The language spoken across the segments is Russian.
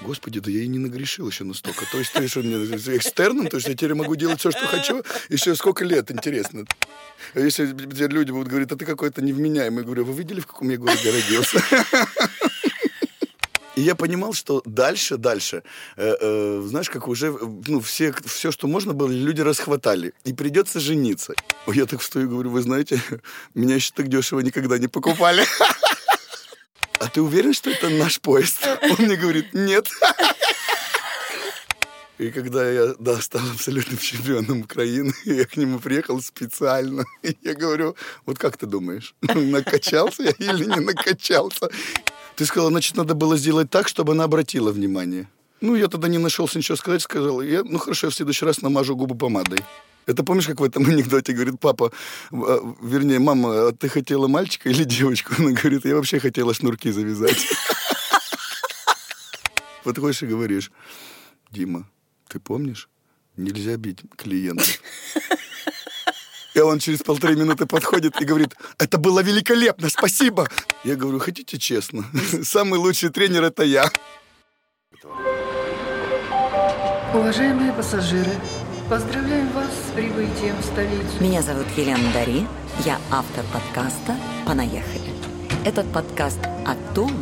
Господи, да я и не нагрешил еще настолько. То есть ты что, экстерном? То есть я теперь могу делать все, что хочу? Еще сколько лет, интересно? А если люди будут говорить, а ты какой-то невменяемый, я говорю, вы видели, в каком я городе родился? И я понимал, что дальше, дальше, э, э, знаешь, как уже, ну, все, все, что можно было, люди расхватали. И придется жениться. Я так стою и говорю, вы знаете, меня еще так дешево никогда не покупали. А ты уверен, что это наш поезд? Он мне говорит, нет. И когда я да, стал абсолютным чемпионом Украины, я к нему приехал специально. И я говорю, вот как ты думаешь, накачался я или не накачался? Ты сказала, значит, надо было сделать так, чтобы она обратила внимание. Ну, я тогда не нашелся ничего сказать, сказал, я, ну хорошо, я в следующий раз намажу губы помадой. Это помнишь, как в этом анекдоте говорит папа, а, вернее, мама, а ты хотела мальчика или девочку? Она говорит, я вообще хотела шнурки завязать. Подходишь и говоришь, Дима, ты помнишь, нельзя бить клиента. И он через полторы минуты подходит и говорит, это было великолепно, спасибо. Я говорю, хотите честно? Самый лучший тренер это я. Уважаемые пассажиры, поздравляем вас с прибытием в столицу. Меня зовут Елена Дари, я автор подкаста «Понаехали». Этот подкаст о том,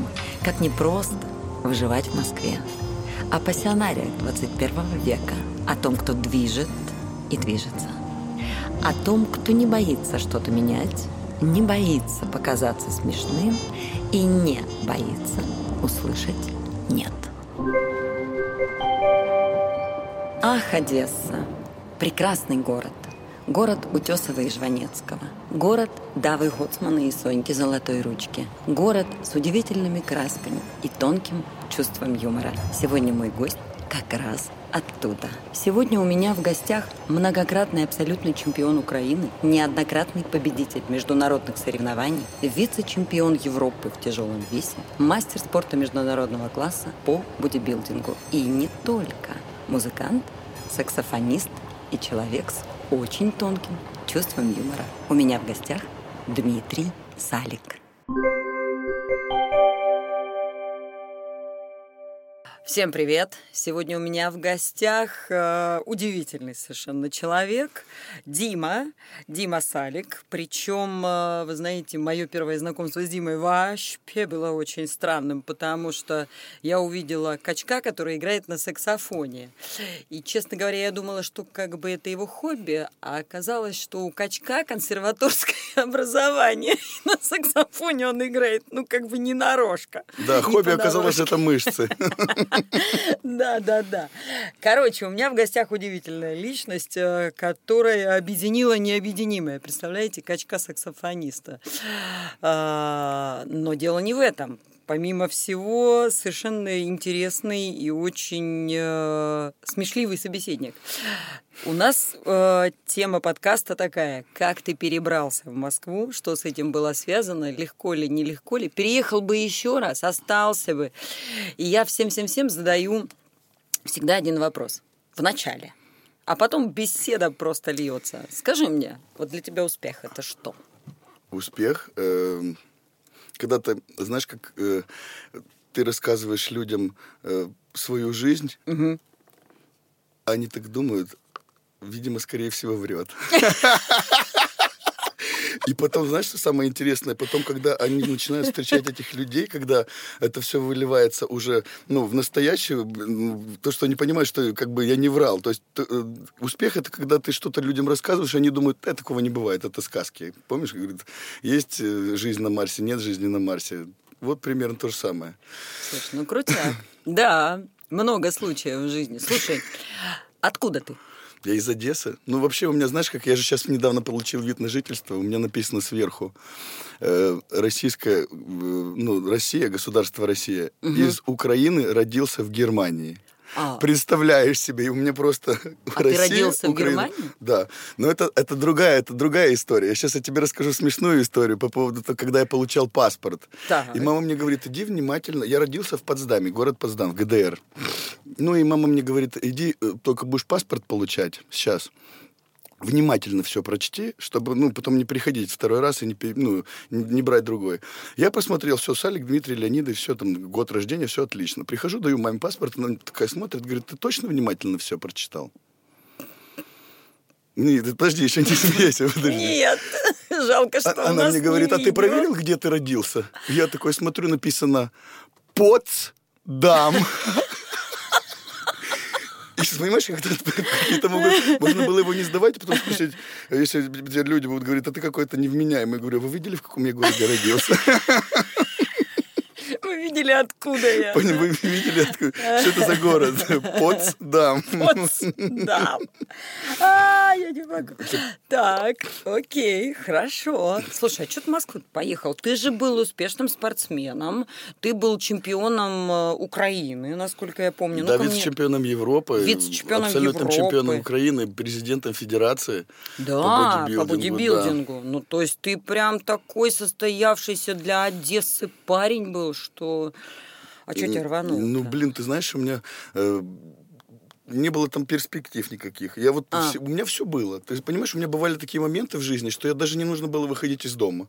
как непросто выживать в Москве, о пассионариях 21 века, о том, кто движет и движется – о том, кто не боится что-то менять, не боится показаться смешным и не боится услышать «нет». Ах, Одесса! Прекрасный город. Город Утесова и Жванецкого. Город Давы Гоцмана и Соньки Золотой Ручки. Город с удивительными красками и тонким чувством юмора. Сегодня мой гость как раз оттуда. Сегодня у меня в гостях многократный абсолютный чемпион Украины, неоднократный победитель международных соревнований, вице-чемпион Европы в тяжелом весе, мастер спорта международного класса по бодибилдингу. И не только. Музыкант, саксофонист и человек с очень тонким чувством юмора. У меня в гостях Дмитрий Салик. Всем привет! Сегодня у меня в гостях э, удивительный совершенно человек Дима, Дима Салик. Причем, э, вы знаете, мое первое знакомство с Димой вообще было очень странным, потому что я увидела качка, который играет на саксофоне. И, честно говоря, я думала, что как бы это его хобби, а оказалось, что у качка консерваторское образование. И на саксофоне он играет, ну, как бы не нарожка. Да, хобби оказалось это мышцы. Да, да, да. Короче, у меня в гостях удивительная личность, э, которая объединила необъединимое. Представляете, качка-саксофониста. А, но дело не в этом помимо всего, совершенно интересный и очень э, смешливый собеседник. У нас э, тема подкаста такая, как ты перебрался в Москву, что с этим было связано, легко ли, нелегко ли, переехал бы еще раз, остался бы. И я всем-всем-всем задаю всегда один вопрос в начале, а потом беседа просто льется. Скажи мне, вот для тебя успех это что? Успех? Э, когда ты, знаешь, как э, ты рассказываешь людям э, свою жизнь, угу. они так думают, видимо, скорее всего, врет. И потом, знаешь, что самое интересное? Потом, когда они начинают встречать этих людей, когда это все выливается уже ну, в настоящее, то, что они понимают, что как бы я не врал. То есть э, успех — это когда ты что-то людям рассказываешь, и они думают, э, такого не бывает, это сказки. Помнишь, говорит, есть э, жизнь на Марсе, нет жизни на Марсе. Вот примерно то же самое. Слушай, ну крутяк. Да, много случаев в жизни. Слушай, откуда ты? Я из Одессы. Ну, вообще, у меня, знаешь, как я же сейчас недавно получил вид на жительство, у меня написано сверху э, российская, э, ну, Россия, государство Россия, угу. из Украины родился в Германии. А. Представляешь себе, и у меня просто а Россия, ты родился Украина. в Германии? Да. Но это, это другая, это другая история. Сейчас я тебе расскажу смешную историю по поводу того, когда я получал паспорт. Так. И мама мне говорит, иди внимательно. Я родился в Потсдаме, город Потсдам, в ГДР. Ну и мама мне говорит, иди, э, только будешь паспорт получать сейчас внимательно все прочти, чтобы, ну, потом не приходить второй раз и не, ну, не, брать другой. Я посмотрел все, Салик, Дмитрий Леонидович, все там, год рождения, все отлично. Прихожу, даю маме паспорт, она такая смотрит, говорит, ты точно внимательно все прочитал? Нет, подожди, еще не смейся, подожди. Нет, жалко, что А- у Она нас мне говорит, а ты проверил, где ты родился? Я такой смотрю, написано Потсдам. Сейчас, понимаешь, как какие-то могут... Можно было его не сдавать, а потом спросить, если люди будут говорить, а ты какой-то невменяемый. Я говорю, вы видели, в каком я городе родился? Вы видели, откуда я? Вы видели, откуда- что это за город? Потсдам. Да. А, я не могу. Так, окей, хорошо. Слушай, а что ты в Москву поехал? Ты же был успешным спортсменом. Ты был чемпионом э, Украины, насколько я помню. Да, вице-чемпионом Европы, Вице-чемпионом абсолютным Европы. чемпионом Украины, президентом Федерации Да, по бодибилдингу. Ну, то есть ты прям такой состоявшийся для Одессы парень был, что... А что тебя рвануло? Ну, блин, ты знаешь, у меня э, не было там перспектив никаких. Я вот А. все- у меня все было. Ты понимаешь, у меня бывали такие моменты в жизни, что я даже не нужно было выходить из дома.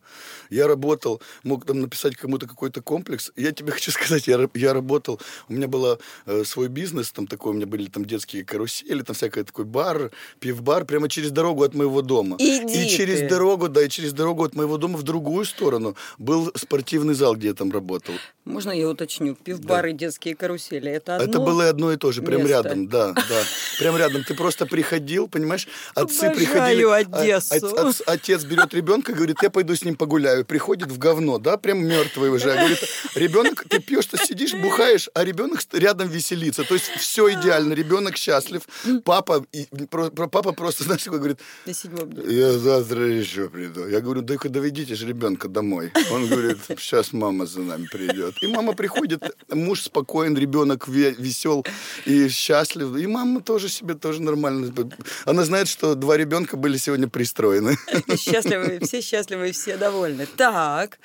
Я работал, мог там написать кому-то какой-то комплекс. Я тебе хочу сказать, я, я работал, у меня был свой бизнес, там такой, у меня были там детские карусели, там всякий такой бар, пивбар, прямо через дорогу от моего дома. Иди и через ты. дорогу, да, и через дорогу от моего дома в другую сторону был спортивный зал, где я там работал. Можно я уточню? Пивбары, детские карусели. Это одно? Это было одно и то же, прям место. рядом, да, да. Прям рядом. Ты просто приходил, понимаешь, отцы Обожаю приходили. а- Одессу. от- от- отец берет ребенка, говорит, я пойду с ним погуляю. Приходит в говно, да, прям мертвый уже. Говорит, ребенок, ты пьешь, ты сидишь, бухаешь, а ребенок рядом веселится. То есть все идеально, ребенок счастлив. Папа, и- про- папа просто, знаешь, такой говорит, я завтра еще приду. Я говорю, да-ка доведите же ребенка домой. Он говорит, сейчас мама за нами придет. И мама приходит, муж спокоен, ребенок ве- весел и счастлив. И мама тоже себе тоже нормально. Она знает, что два ребенка были сегодня пристроены. Счастливы, все счастливы, все довольны. Так,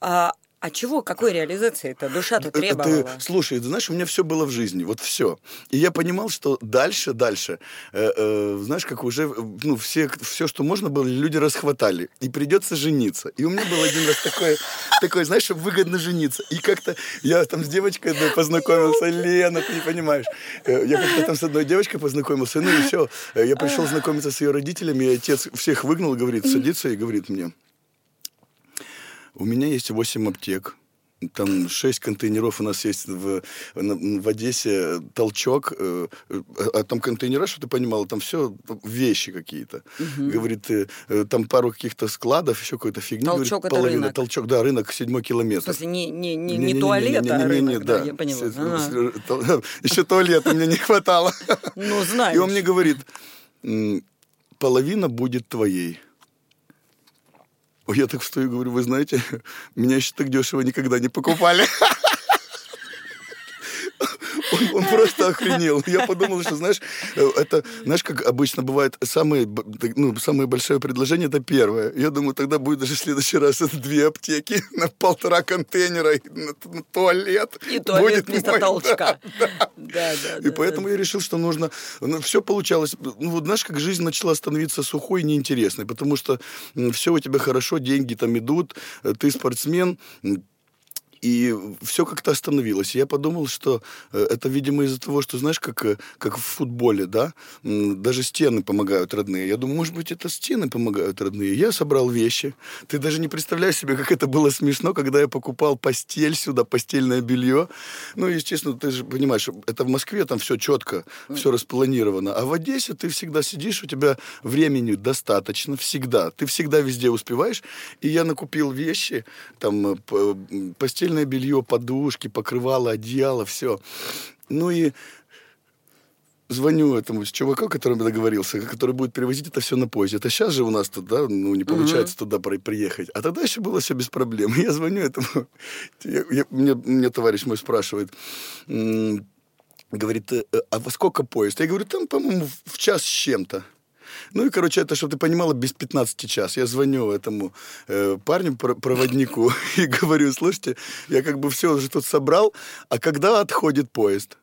а, а чего, какой реализации это душа-то Это требовала? Ты, слушай, ты знаешь, у меня все было в жизни, вот все. И я понимал, что дальше, дальше, э, э, знаешь, как уже, э, ну, все, все, что можно было, люди расхватали. И придется жениться. И у меня был один раз такой, такой, знаешь, чтобы выгодно жениться. И как-то я там с девочкой одной познакомился, Лена, ты не понимаешь. Э, Я как-то там с одной девочкой познакомился, ну и все. Я пришел знакомиться с ее родителями, и отец всех выгнал, говорит, садится и говорит мне, у меня есть 8 аптек. Там 6 контейнеров у нас есть в, в Одессе, толчок, э, э, а там контейнера, что ты понимала, там все вещи какие-то. Говорит, э, там пару каких-то складов, еще какой-то фигни. Толчок говорит, это половина. рынок. Толчок, да, рынок, седьмой В километр. смысле, не, не, не, не Не-не-не-не-не-не-не-не, туалет, а рынок, да, я поняла. Ага. Еще туалета мне не хватало. Ну, знаешь. И он мне говорит, «М, половина будет твоей. Я так встаю и говорю, вы знаете, меня еще так дешево никогда не покупали. Он, он просто охренел. Я подумал, что, знаешь, э, это, знаешь, как обычно бывает, самое, ну, самое большое предложение – это первое. Я думаю, тогда будет даже в следующий раз это две аптеки на полтора контейнера и на, на туалет. И туалет Будет вместо мой, толчка. да, Да, да, и да, поэтому я решил, что нужно... все получалось. Ну, вот знаешь, как жизнь начала становиться сухой и неинтересной, потому что все у тебя хорошо, деньги там идут, э, ты спортсмен, и все как-то остановилось. Я подумал, что э, это, видимо, из-за того, что, знаешь, как, э, как в футболе, да, даже стены помогают родные. Я думаю, может быть, это стены помогают родные. Я собрал вещи. Ты даже не представляешь себе, как это было смешно, когда я покупал постель сюда, постельное белье. Ну, естественно, ты же понимаешь, это в Москве там все четко, все распланировано. А в Одессе ты всегда сидишь, у тебя времени достаточно, всегда. Ты всегда везде успеваешь. И я накупил вещи, там, э, п- м, постельное белье, подушки, покрывало, одеяло, все. Ну и звоню этому чуваку, которым я договорился, который будет перевозить это все на поезде. Это сейчас же у нас тут, да, ну, не получается туда при- приехать. А тогда еще было все без проблем. Я звоню этому, я- я- мне, мне товарищ мой спрашивает, говорит, «Э, а во сколько поезд? Я говорю, там, по-моему, в час с чем-то. Ну и, короче, это, чтобы ты понимала, без 15 час. Я звоню этому э, парню, про- проводнику, и говорю, слушайте, я как бы все уже тут собрал, а когда отходит поезд?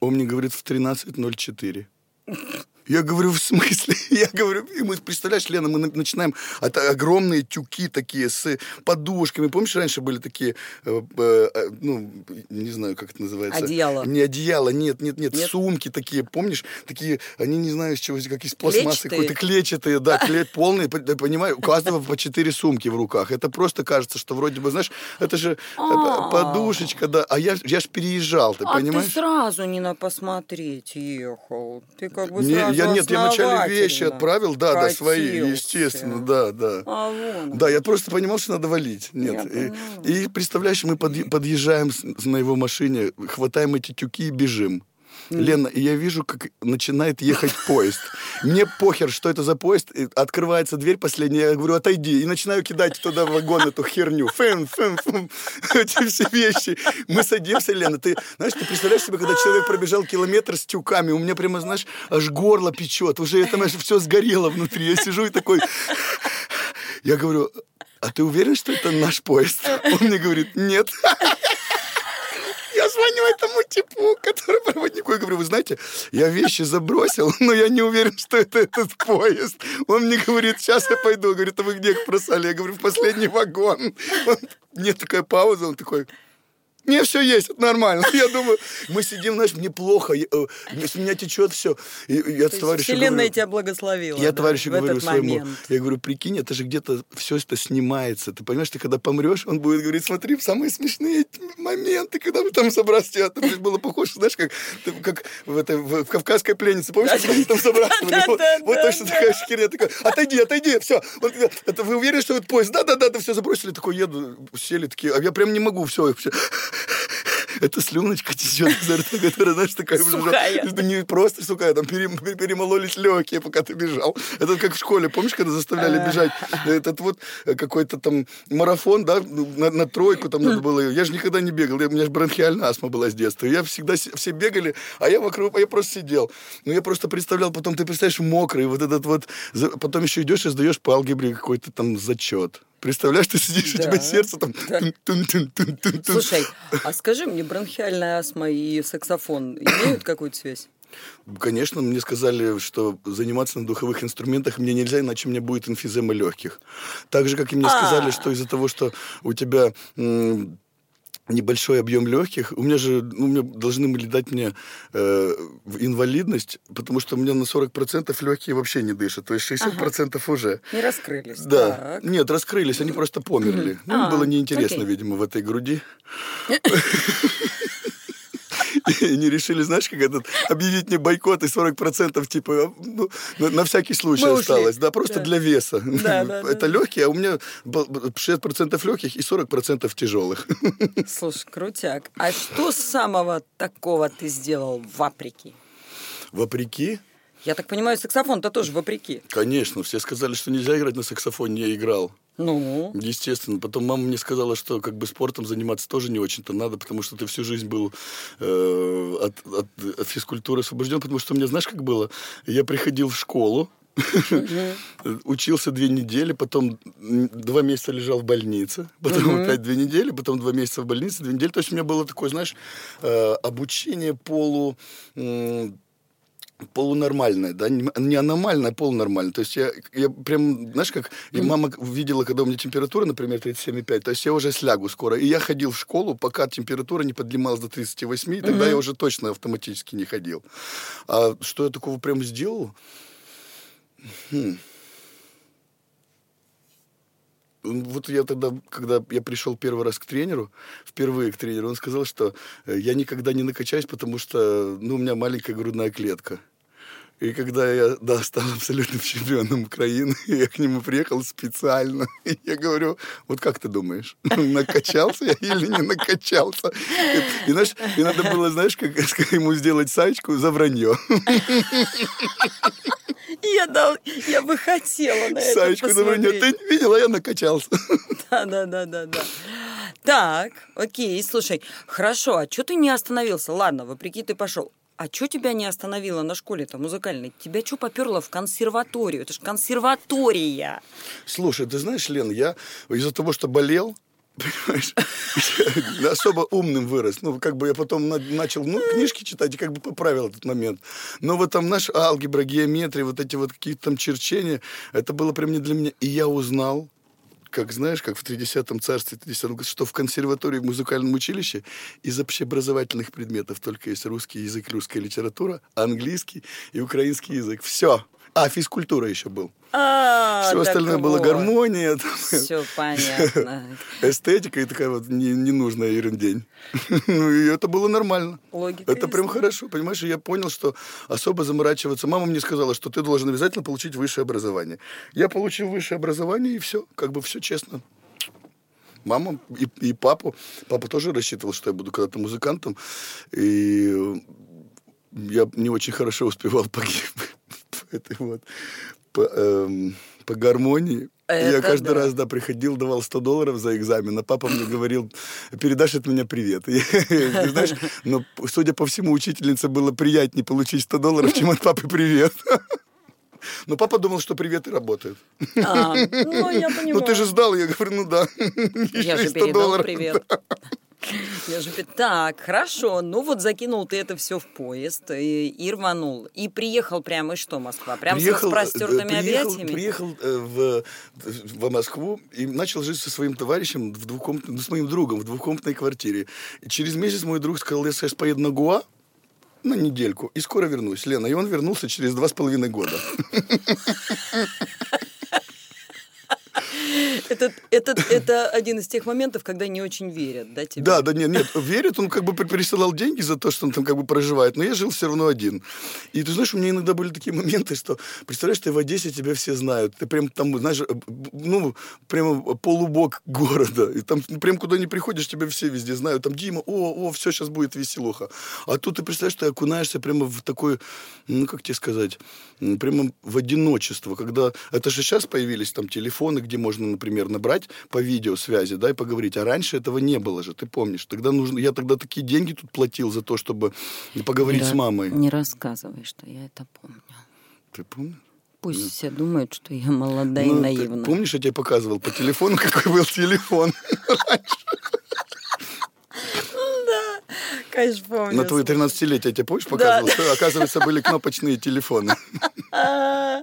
Он мне говорит в 13.04. Я говорю, в смысле? Я говорю, и мы, представляешь, Лена, мы на- начинаем, это огромные тюки такие с подушками. Помнишь, раньше были такие, э, э, э, ну, не знаю, как это называется. Одеяло. Не одеяло, нет, нет, нет, Нет? сумки такие, помнишь? Такие, они не знаю, из чего, как из пластмассы какой-то, клетчатые, да, клет полные, по- да, понимаю, у каждого по четыре сумки в руках. Это просто кажется, что вроде бы, знаешь, это же А. подушечка, да, а я, ж- я ж переезжал, ты а понимаешь? ты сразу не на посмотреть ехал. Ты как бы сразу я нет, я вначале вещи отправил, да, да, свои, естественно, да, да. А вон. Да, я просто понимал, что надо валить. Нет. И, и, представляешь, мы подъ- подъезжаем на его машине, хватаем эти тюки и бежим. Лена, и я вижу, как начинает ехать поезд. Мне похер, что это за поезд. И открывается дверь последняя, я говорю, отойди. И начинаю кидать туда в вагон эту херню. Фэн, фэн, фэн. Эти все вещи. Мы садимся, Лена. Ты, знаешь, ты представляешь себе, когда человек пробежал километр с тюками, у меня прямо, знаешь, аж горло печет. Уже это, знаешь, все сгорело внутри. Я сижу и такой... Я говорю, а ты уверен, что это наш поезд? Он мне говорит, нет. Звоню этому типу, который проводнику, и говорю, вы знаете, я вещи забросил, но я не уверен, что это этот поезд. Он мне говорит, сейчас я пойду. Говорит, а вы где их бросали? Я говорю, в последний вагон. Он- Нет, такая пауза, он такой, не, все есть, это нормально. Я думаю, мы сидим, знаешь, мне плохо, я- э, с меня течет все. И я То товарищу Вселенная говорю, тебя благословила. я да, товарищу говорю своему, момент. я говорю, прикинь, это же где-то все это снимается. Ты понимаешь, ты когда помрешь, он будет говорить, смотри, самые смешные моменты, когда мы там. Это же было похоже, знаешь, как, ты- как в, этой, в, в «Кавказской пленнице». Помнишь, когда мы там забрасывали? Вот, вот точно такая херня. Такая, отойди, отойди, все. это вы уверены, что это поезд? Да-да-да, да все забросили. Такой еду, сели такие, а я прям не могу, все. Это слюночка течет изо рта, которая, знаешь, такая. Сухая. Это не просто сухая, там перем- перемололись легкие, пока ты бежал. Это как в школе, помнишь, когда заставляли бежать? Этот вот э, какой-то там марафон, да, ну, на, на тройку там надо было. Я же никогда не бегал, у меня же бронхиальная астма была с детства. Я всегда, все бегали, а я вокруг, а я просто сидел. Ну, я просто представлял, потом ты представляешь, мокрый, вот этот вот... Потом еще идешь и сдаешь по алгебре какой-то там зачет. Представляешь, ты сидишь, у Да. тебя сердце там... тун-тун-тун-тун-тун. Слушай, а скажи мне, бронхиальная астма и саксофон имеют какую-то связь? Конечно, мне сказали, что заниматься на духовых инструментах мне нельзя, иначе у меня будет эмфизема легких. Так же, как и мне А. сказали, что из-за того, что у тебя небольшой объем легких, у меня же, ну, мне должны были дать мне э, инвалидность, потому что у меня на 40% легкие вообще не дышат, то есть 60% уже. Не раскрылись. Да, Так. нет, раскрылись, они просто померли. Ну, им А, было неинтересно, окей. видимо, в этой груди. И они решили, знаешь, как этот, объявить мне бойкот и 40% типа, ну, на, всякий случай Мы ушли. осталось. Да, просто Да. для веса. Да, да, Это да. легкие, а у меня был 60% легких и 40% тяжелых. Слушай, крутяк. А что самого такого ты сделал вопреки? Вопреки, Я так понимаю, саксофон-то тоже вопреки. конечно, все сказали, что нельзя играть на саксофоне, я играл. Ну, Естественно. Потом мама мне сказала, что как бы спортом заниматься тоже не очень-то надо, потому что ты всю жизнь был э, от, от- от физкультуры освобожден. Потому что у меня, знаешь, как было? Я приходил в школу, учился две недели, потом два месяца лежал в больнице, потом опять две недели, потом два месяца в больнице, две недели. То есть у меня было такое, знаешь, э, обучение полу... м, полунормальное, да, не аномальное, а полунормальное. То есть я, я прям, знаешь, как и мама видела, когда у меня температура, например, 37,5, то есть я уже слягу скоро. И я ходил в школу, пока температура не поднималась до 38, и тогда я уже точно автоматически не ходил. А что я такого прям сделал? Хм. Вот я тогда, когда я пришел первый раз к тренеру, впервые к тренеру, он сказал, что э, я никогда не накачаюсь, потому что ну, у меня маленькая грудная клетка. И когда я да, стал абсолютным чемпионом Украины, я к нему приехал специально. И я говорю, вот как ты думаешь, накачался я или не накачался? И, знаешь, и надо было, знаешь, как, как ему сделать сачку за вранье. я, дал, я бы хотела на это вранье. посмотреть. Ты не видела, я накачался. Да, да, да, да, да. Так, окей, слушай, хорошо, а что ты не остановился? Ладно, вопреки ты пошел. А что тебя не остановило на школе-то музыкальной? Тебя что поперло в консерваторию? Это же консерватория. Слушай, ты знаешь, Лен, я из-за того, что болел, понимаешь, особо умным вырос. Ну, как бы я потом на- начал, ну, книжки читать и как бы поправил этот момент. Но вот там наш алгебра, геометрия, вот эти вот какие-то там черчения, это было прям не для меня. И я узнал, как знаешь, как в 30-м царстве, 30 что в консерватории, в музыкальном училище из общеобразовательных предметов только есть русский язык, русская литература, английский и украинский язык. Все. А, физкультура еще был. А, Все остальное было гармония, там, Все понятно. эстетика и такая вот не- ненужная ерундень. Ну, и это было нормально. Логика Это прям хорошо, понимаешь? Я понял, что особо заморачиваться... Мама мне сказала, что ты должен обязательно получить высшее образование. Я получил высшее образование, и все. Как бы все честно. Мама и, и папу. Папа тоже рассчитывал, что я буду когда-то музыкантом. И я не очень хорошо успевал по, ги- по этой вот... По, эм, по гармонии. И я Это каждый да. раз, да, приходил, давал 100 долларов за экзамен, а папа мне говорил, передашь от меня привет. Знаешь, но, судя по всему, учительнице было приятнее получить 100 долларов, чем от папы привет. Но папа думал, что приветы работают. А, ну, я понимаю. Ну, ты же сдал, я говорю, ну да. Я же и 100 передал долларов. привет. Я же Так, хорошо. Ну вот закинул ты это все в поезд и, и рванул. И приехал прямо и что, Москва? Прям с Приехал, э, приехал, объятиями? Приехал э, в, в Москву и начал жить со своим товарищем в двухкомнатной, ну, с моим другом в двухкомнатной квартире. И через месяц мой друг сказал, я сейчас поеду на Гуа на недельку и скоро вернусь, Лена. И он вернулся через два с половиной года. Это, это, это один из тех моментов, когда не очень верят, да, тебе? Да, да, нет, нет, верит, он как бы при- присылал деньги за то, что он там как бы проживает, но я жил все равно один. И ты знаешь, у меня иногда были такие моменты, что, представляешь, ты в Одессе, тебя все знают, ты прям там, знаешь, э, ну, прямо полубок города, и там прям куда ни приходишь, тебя все везде знают, там Дима, о, о, все, сейчас будет веселуха. А тут ты представляешь, ты окунаешься прямо в такое, ну, как тебе сказать, прямо в одиночество, когда, это же сейчас появились там телефоны, где можно, например, набрать по видеосвязи, да, и поговорить, а раньше этого не было же, ты помнишь, тогда нужно, я тогда такие деньги тут платил за то, чтобы поговорить Не с мамой. Не рассказывай, что я это помню. Ты помнишь? Пусть все думают, что я молода и Ну, ты наивна. помнишь, я тебе показывал по телефону, какой был телефон? Конечно, помню. На твое 13-летие я тебе помнишь показывал? Что, оказывается, были кнопочные телефоны.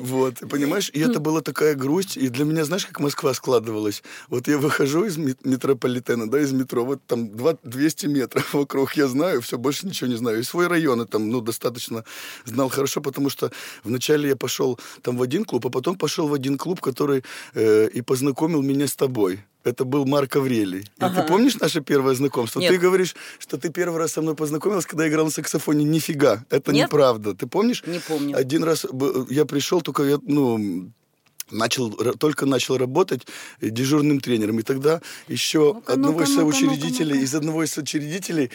Вот, понимаешь, и это была такая грусть, и для меня, знаешь, как Москва складывалась? Вот я выхожу из мет- метрополитена, да, из метро, вот там два- 200 метров вокруг я знаю, все, больше ничего не знаю. И свой район я там, ну, достаточно знал хорошо, потому что вначале я пошел там в один клуб, а потом пошел в один клуб, который э, и познакомил меня с тобой. Это был Марк Аврелий. И Ага. ты помнишь наше первое знакомство? Нет. Ты говоришь, что ты первый раз со мной познакомилась, когда я играл на саксофоне. Нифига, это Нет? неправда. Ты помнишь? Не помню. Один раз б- я пришел, только я, ну, начал, только начал работать дежурным тренером. И тогда еще Ну-ка, одного ну-ка, из соучредителей, ну-ка, ну-ка. из одного из соучредителей,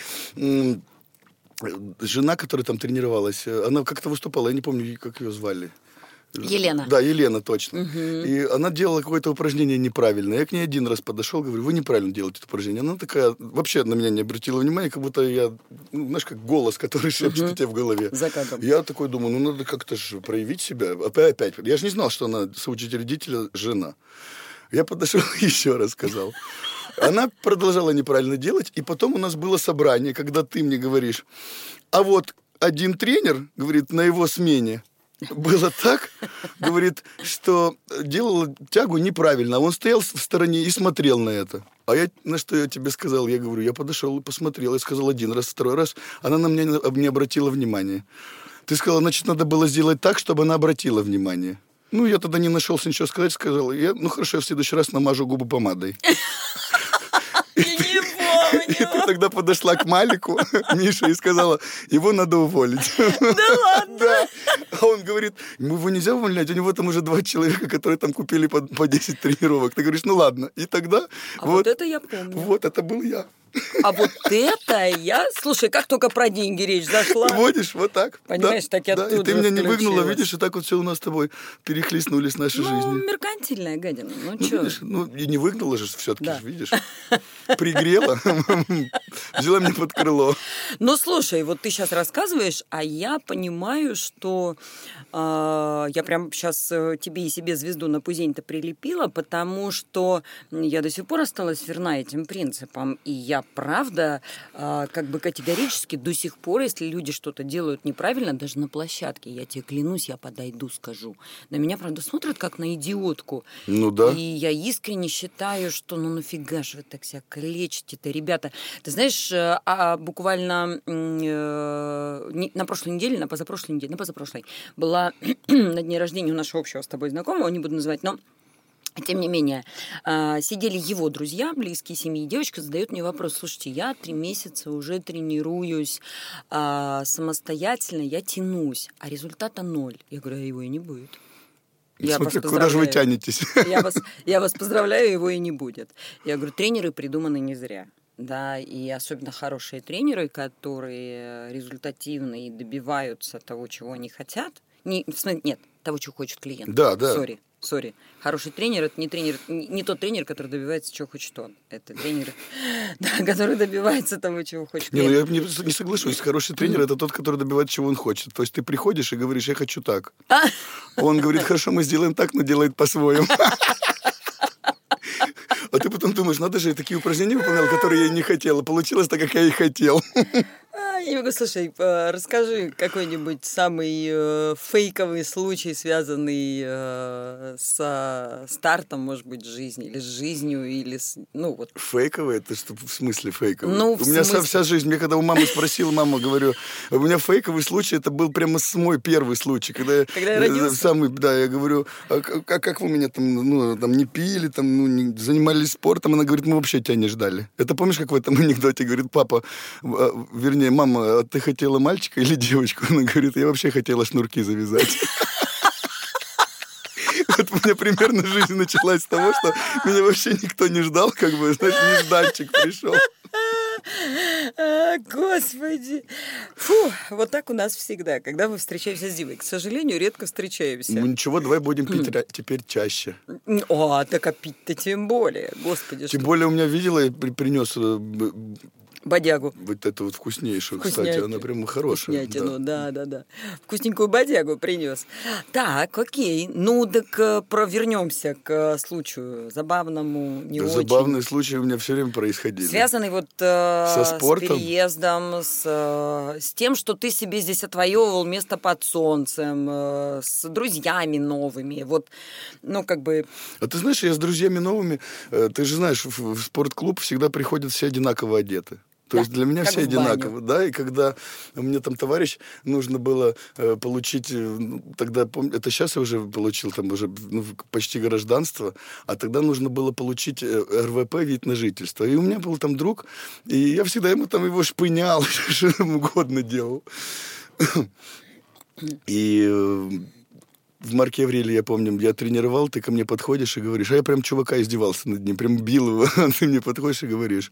жена, которая там тренировалась, э, она как-то выступала, я не помню, как ее звали. Елена. Да, Елена, точно. И она делала какое-то упражнение неправильно. Я к ней один раз подошел, говорю, вы неправильно делаете это упражнение. Она такая, вообще на меня не обратила внимания, как будто я, ну, знаешь, как голос, который шепчет у тебя в голове. За кадром. Я такой думаю, ну надо как-то же проявить себя. Опять, опять. Я же не знал, что она соучредителя жена. Я подошел еще раз сказал. Она продолжала неправильно делать, и потом у нас было собрание, когда ты мне говоришь, а вот один тренер, говорит, на его смене было так, говорит, что делал тягу неправильно, он стоял в стороне и смотрел на это. А я, на что я тебе сказал, я говорю, я подошел и посмотрел, я сказал один раз, второй раз, она на меня не обратила внимания. Ты сказала, значит, надо было сделать так, чтобы она обратила внимание. Ну, я тогда не нашелся ничего сказать, сказал, я, ну хорошо, я в следующий раз намажу губы помадой. И ты тогда подошла к Малику, Мише, и сказала, его надо уволить. Да ладно. Да. А он говорит, его нельзя увольнять, у него там уже два человека, которые там купили по, по 10 тренировок. Ты говоришь, ну ладно. И тогда А вот, вот это я помню. вот это был я. А вот это я... Слушай, как только про деньги речь зашла... Водишь вот так. Понимаешь, да, так я да, тут И ты меня не выгнала, включилась. видишь, и так вот все у нас с тобой перехлестнулись наши Ну, жизни. меркантильная гадина. Ну, Ну, видишь, ну, и не выгнала же все-таки, Да. видишь. Пригрела, взяла меня под крыло. Ну, слушай, вот ты сейчас рассказываешь, а я понимаю, что э, я прям сейчас тебе и себе звезду на пузень-то прилепила, потому что я до сих пор осталась верна этим принципам. И я, правда, э, как бы категорически до сих пор, если люди что-то делают неправильно, даже на площадке, я тебе клянусь, я подойду, скажу. На меня, правда, смотрят как на идиотку. Ну да. И я искренне считаю, что ну нафига же вы так себя калечите-то, ребята. Ты знаешь, э, а, буквально м, э, на прошлой неделе, на позапрошлой неделе, на позапрошлой, была на дне рождения у нашего общего с тобой знакомого, не буду называть, но тем не менее, а, сидели его друзья, близкие семьи, и девочка задает мне вопрос, слушайте, я три месяца уже тренируюсь а, самостоятельно, я тянусь, а результата ноль. Я говорю, а его и не будет. Я вас Смотри, куда же вы тянетесь? Я вас, я вас поздравляю, его и не будет. Я говорю, тренеры придуманы не зря. Да, и особенно хорошие тренеры, которые результативны и добиваются того, чего они хотят. Не, нет, того, чего хочет клиент. Да, да. Сори, сори. Хороший тренер это не тренер, не, тот тренер, который добивается, чего хочет он. Это тренер, да, который добивается того, чего хочет Не, ну я не, не соглашусь. Хороший тренер это тот, который добивается, чего он хочет. То есть ты приходишь и говоришь, я хочу так. А? Он говорит, хорошо, мы сделаем так, но делает по-своему. А ты потом думаешь, надо же, я такие упражнения выполнял, которые я и не хотела. Получилось так, как я и хотел. Я могу, слушай, э, расскажи какой-нибудь самый э, фейковый случай, связанный э, со стартом, может быть, жизни, или с жизнью, или с... Ну, вот. Фейковый? Это что, в смысле фейковый? Ну, у меня вся, смысле- вся жизнь, мне когда у мамы спросила, мама, говорю, у меня фейковый случай, это был прямо с мой первый случай, когда, Когда я родился? Самый, да, я говорю, а как, как вы меня там, ну, там не пили, там, ну, не занимались спортом? Она говорит, мы вообще тебя не ждали. Это помнишь, как в этом анекдоте говорит, папа, вернее, мама, а ты хотела мальчика или девочку? Она говорит, я вообще хотела шнурки завязать. Вот у меня примерно жизнь началась с того, что меня вообще никто не ждал, как бы, знаешь, нежданчик пришел. А, Господи! Фу, вот так у нас всегда, когда мы встречаемся с Димой. К сожалению, редко встречаемся. Ну ничего, давай будем пить ря- теперь чаще. О, так а пить-то тем более. Господи, Тем что... более у меня видела, я при- принес э, Бодягу. вот эту вот вкуснейшую, кстати, она прям хорошая. Вкуснятину, да. да, да, да. Вкусненькую бодягу принес. Так, окей. Ну, так э, про вернемся к э, случаю забавному, не очень. Забавные случаи у меня все время происходили. Связанный вот э, Со с спортом? переездом, с, э, с тем, что ты себе здесь отвоевывал место под солнцем, э, с друзьями новыми. Вот, ну, как бы... А ты знаешь, я с друзьями новыми, э, ты же знаешь, в, в спортклуб всегда приходят все одинаково одеты. То Да, есть для меня все одинаково, да, и когда мне там товарищ нужно было э, получить, э, ну, тогда, пом- это сейчас я уже получил там уже ну, почти гражданство, а тогда нужно было получить э, РВП, вид на жительство. И у меня был там друг, и я всегда ему там его шпынял, что ему угодно делал. И э, в Марке Авреле, я помню, я тренировал, ты ко мне подходишь и говоришь, а я прям чувака издевался над ним, прям бил его, а ты мне подходишь и говоришь,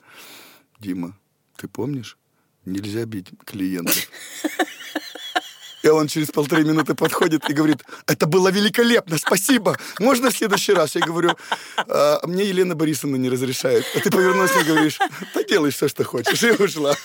Дима, ты помнишь, нельзя бить клиентов. И он через полторы минуты подходит и говорит, это было великолепно, спасибо, можно в следующий раз? Я говорю, «А, мне Елена Борисовна не разрешает. А ты повернулся и говоришь, да делай все, что хочешь, и ушла.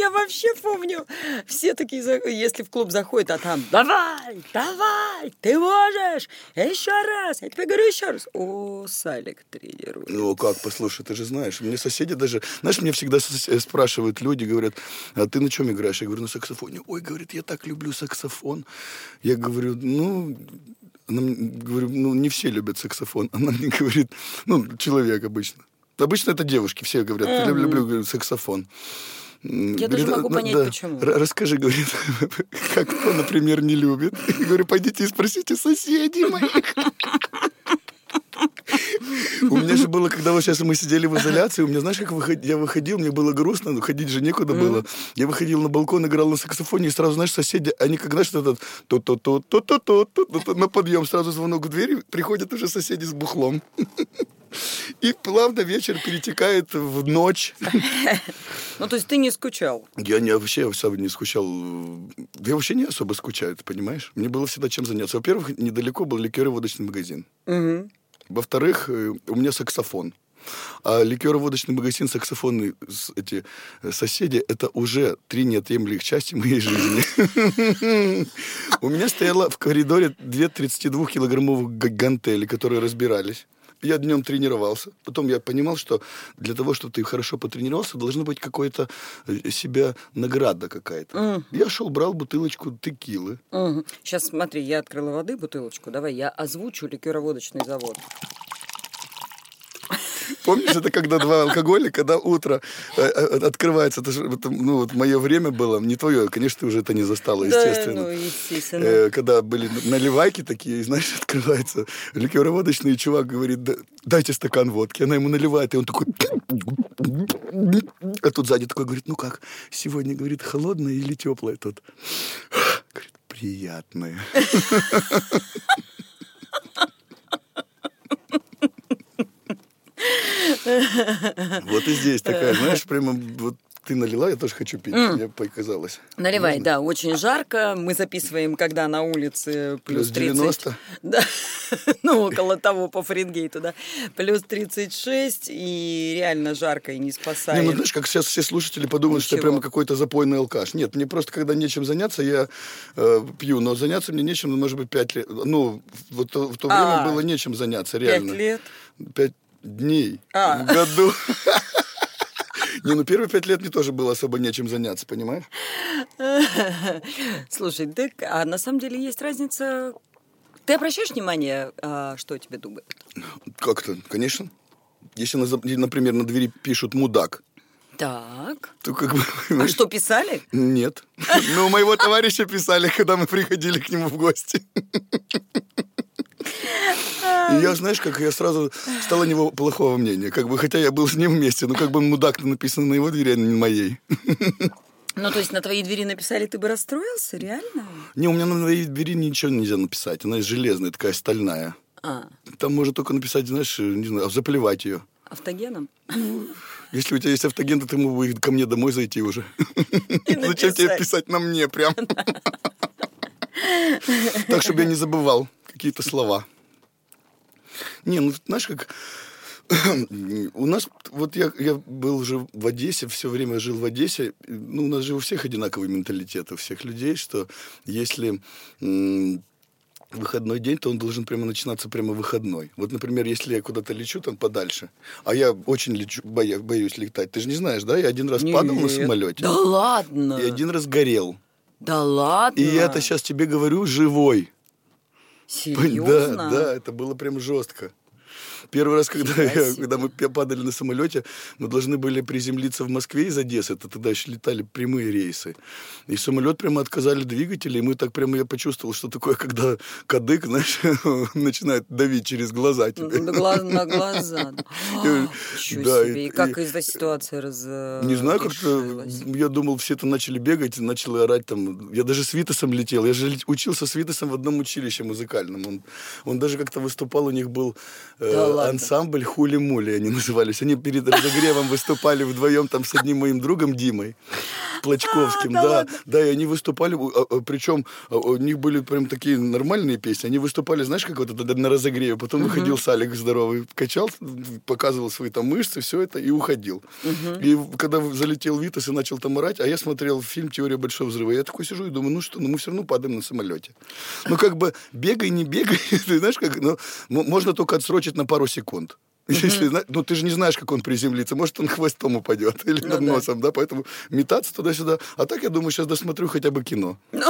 Я вообще помню, все такие, если в клуб заходят, а там «Давай, давай, ты можешь, еще раз, я тебе говорю еще раз». О, Салик тренирует. Ну как, послушай, ты же знаешь, мне соседи даже, знаешь, мне всегда э, спрашивают люди, говорят, а ты на чем играешь? Я говорю, на саксофоне. Ой, говорит, я так люблю саксофон. Я говорю, ну, она мне- говорю, ну, не все любят саксофон. Она мне говорит, ну, человек обычно. Обычно это девушки, все говорят, я люблю, люблю, саксофон. Я даже могу «Ну, понять, почему». Р- Расскажи, говорит, как кто, например, не любит. Я говорю, пойдите и спросите соседей моих. У меня же было, когда вот сейчас мы сидели в изоляции, у меня, знаешь, как выход- я выходил, мне было грустно, но ходить же некуда было. Я выходил на балкон, играл на саксофоне, и сразу, знаешь, соседи, они как, знаешь, этот то то то то то то то на подъем, сразу звонок в дверь, приходят уже соседи с бухлом. И плавно вечер перетекает в ночь. Ну, то есть ты не скучал? Я не, вообще особо не скучал. Я вообще не особо скучаю, ты понимаешь? Мне было всегда чем заняться. Во-первых, недалеко был ликеро-водочный магазин. Угу. Во-вторых, э, у меня саксофон. А ликеро-водочный магазин, саксофонные с- эти э, соседи, это уже три неотъемлемых части моей жизни. У меня стояло в коридоре две 32-килограммовых га- гантели, которые разбирались. Я днем тренировался. Потом я понимал, что для того, чтобы ты хорошо потренировался, должна быть какая-то э, себя награда какая-то. Я шел, брал бутылочку текилы. Сейчас смотри, я открыла воды, бутылочку. Давай я озвучу ликероводочный завод. Помнишь, это когда два алкоголя, когда утро э, э, открывается, это, же, ну, вот мое время было, не твое, конечно, ты уже это не застала, естественно. Да, ну, естественно. Э, когда были наливайки такие, знаешь, открывается ликероводочный, и чувак говорит, «Да- дайте стакан водки. Она ему наливает, и он такой... А тут сзади такой говорит, ну как, сегодня, говорит, холодное или теплое тут? Говорит, приятное. Вот и здесь такая, знаешь, прямо вот ты налила, я тоже хочу пить. Мне показалось. Наливай, да, очень жарко. Мы записываем, когда на улице плюс, Плюс 30. 90? Да, ну, около того по Фаренгейту, да. Плюс 36, и реально жарко, и не Не, спасает. ну знаешь, как сейчас все слушатели подумают, что я Ничего. прямо какой-то запойный алкаш. Нет, мне просто, когда нечем заняться, я э, пью. Но заняться мне нечем, ну, может быть, пять лет. Ну, вот то- в то время А, было нечем заняться, реально. лет. Пять дней А. в году. Не, ну первые пять лет мне тоже было особо нечем заняться, понимаешь? Слушай, так, а на самом деле есть разница... Ты обращаешь внимание, а, что тебе думают? Как-то, конечно. Если, например, на двери пишут «мудак», Так. то как бы... А что писали? Нет. Ну, моего товарища писали, когда мы приходили к нему в гости. И я, знаешь, как я сразу стал о него плохого мнения. Как бы, хотя я был с ним вместе, но как бы мудак написано на его двери, а не на моей. Ну, то есть на твоей двери написали, ты бы расстроился, реально? Не, у меня на моей двери ничего нельзя написать. Она железная, такая стальная. А, Там можно только написать, знаешь, не знаю, заплевать ее. автогеном? Если у тебя есть автоген, то ты мог бы ко мне домой зайти уже. Зачем тебе писать на мне прям? Так, чтобы я не забывал какие-то слова. Не, ну, знаешь, как... У нас, вот я, я был уже в Одессе, все время жил в Одессе. Ну, у нас же у всех одинаковый менталитет, у всех людей, что если м, выходной день, то он должен прямо начинаться прямо выходной. Вот, например, если я куда-то лечу там подальше, а я очень лечу, боя- боюсь летать. Ты же не знаешь, да? Я один раз падал на Нет. самолете. Да ладно? И один раз горел. Да ладно? И я это сейчас тебе говорю живой. Серьезно? Да, да, это было прям жестко. Первый раз, когда, я- когда мы падали на самолете, мы должны были приземлиться в Москве из Одессы. Это тогда еще летали прямые рейсы. И самолет прямо отказали двигатели, и мы так прямо, я почувствовал, что такое, когда кадык, знаешь, начинает давить через глаза тебе. На глаз- на глаза. Я- Ничего да, себе. и- И как и- из-за ситуации раз... Не знаю, как-то я думал, все это начали бегать, начали орать там. Я даже с Витасом летел. Я же учился с Витасом в одном училище музыкальном. Он, он даже как-то выступал, у них был э, Да ладно? ансамбль Хули-Мули, они назывались. Они перед разогревом выступали вдвоем там с одним моим другом Димой. Плачковским, А, да да, ладно? да, и они выступали, причем у них были прям такие нормальные песни, они выступали, знаешь, как вот это на разогреве, потом выходил Салик здоровый, качал, показывал свои там мышцы, все это, и уходил. И когда залетел Витас и начал там орать, а я смотрел фильм «Теория большого взрыва», я такой сижу и думаю, ну что, ну мы все равно падаем на самолете. Ну как бы бегай, не бегай, ты знаешь, как, ну, можно только отсрочить на пару секунд. Если, зна- ну, ты же не знаешь, как он приземлится. Может, он хвостом упадет или Ну над да. носом, да, поэтому метаться туда-сюда. А так, я думаю, сейчас досмотрю хотя бы кино.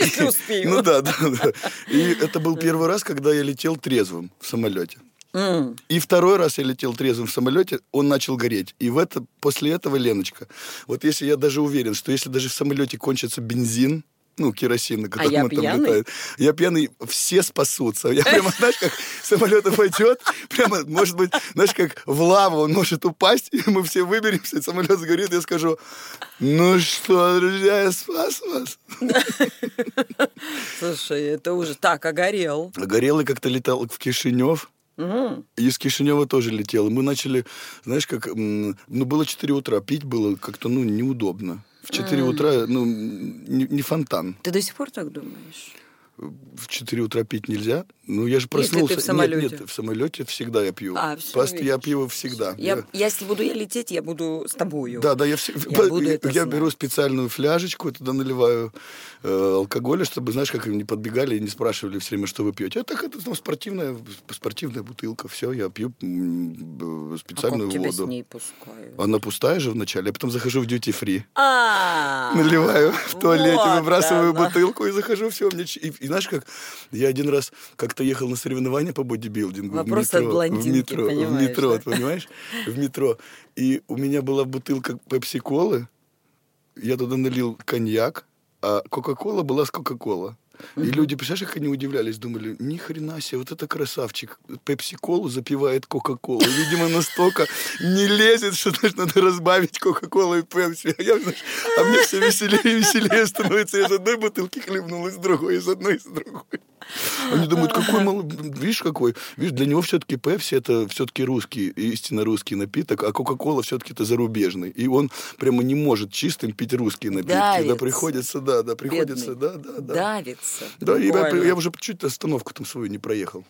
Если успею. Ну да, да, да. И это был первый раз, когда я летел трезвым в самолете. М. И второй раз я летел трезвым в самолете, он начал гореть. И в это, после этого, Леночка, вот если я даже уверен, что если даже в самолете кончится бензин, ну, керосин, на котором А я он там пьяный? летает. Я пьяный, все спасутся. Я прямо, знаешь, как самолет упадет, прямо, может быть, знаешь, как в лаву он может упасть, и мы все выберемся, и самолет сгорит, и я скажу, ну что, друзья, я спас вас. Слушай, это уже... Так, а горел? А Горелый как-то летал в Кишинев, Мгм. Из Кишинева тоже летел. И Мы начали, знаешь, как... Ну, было 4 утра. Пить было как-то, ну, неудобно. В 4 утра, ну, не, не фонтан. Ты до сих пор так думаешь? В 4 утра пить нельзя. Ну, я же Если ты в проснулся. самолете. Нет, нет, в самолете всегда я пью. А, всё, Просто я пью всегда. Я, если буду я лететь, я буду с тобою. Да, да, я, все, Я буду это я знать. беру специальную фляжечку, туда наливаю э, алкоголя, чтобы, знаешь, как не подбегали и не спрашивали все время, что вы пьете. А так это ну, спортивная, спортивная бутылка, все, я пью м, б- а специальную как тебя с воду. ней пускают? Она пустая же вначале, а потом захожу в duty free. А, Наливаю в туалете, вот выбрасываю бутылку и захожу, все. Мне... И, и знаешь как, я один раз как-то ехал на соревнования по бодибилдингу. Вопрос в метро, от блондинки, в метро, в понимаешь, метро, да? понимаешь? В метро. И у меня была бутылка пепси-колы, я туда налил коньяк, а кока-кола была с кока-кола. И люди, представляешь, как они удивлялись, думали, ни хрена себе, вот это красавчик, пепси-колу запивает кока-колу. Видимо, настолько не лезет, что знаешь, надо разбавить кока-колу и пепси. А, я, знаешь, а мне все веселее и веселее становится. Я из одной бутылки хлебнул, из другой, из одной, из другой. Они думают, какой мал... Видишь, какой? Видишь, для него все-таки пепси это все-таки русский, истинно русский напиток, а кока-кола все-таки это зарубежный. И он прямо не может чистым пить русские напитки. Да, Давится. приходится, да, да, приходится, Бедный. да, да, да. Да, я, я уже чуть остановку там свою не проехал.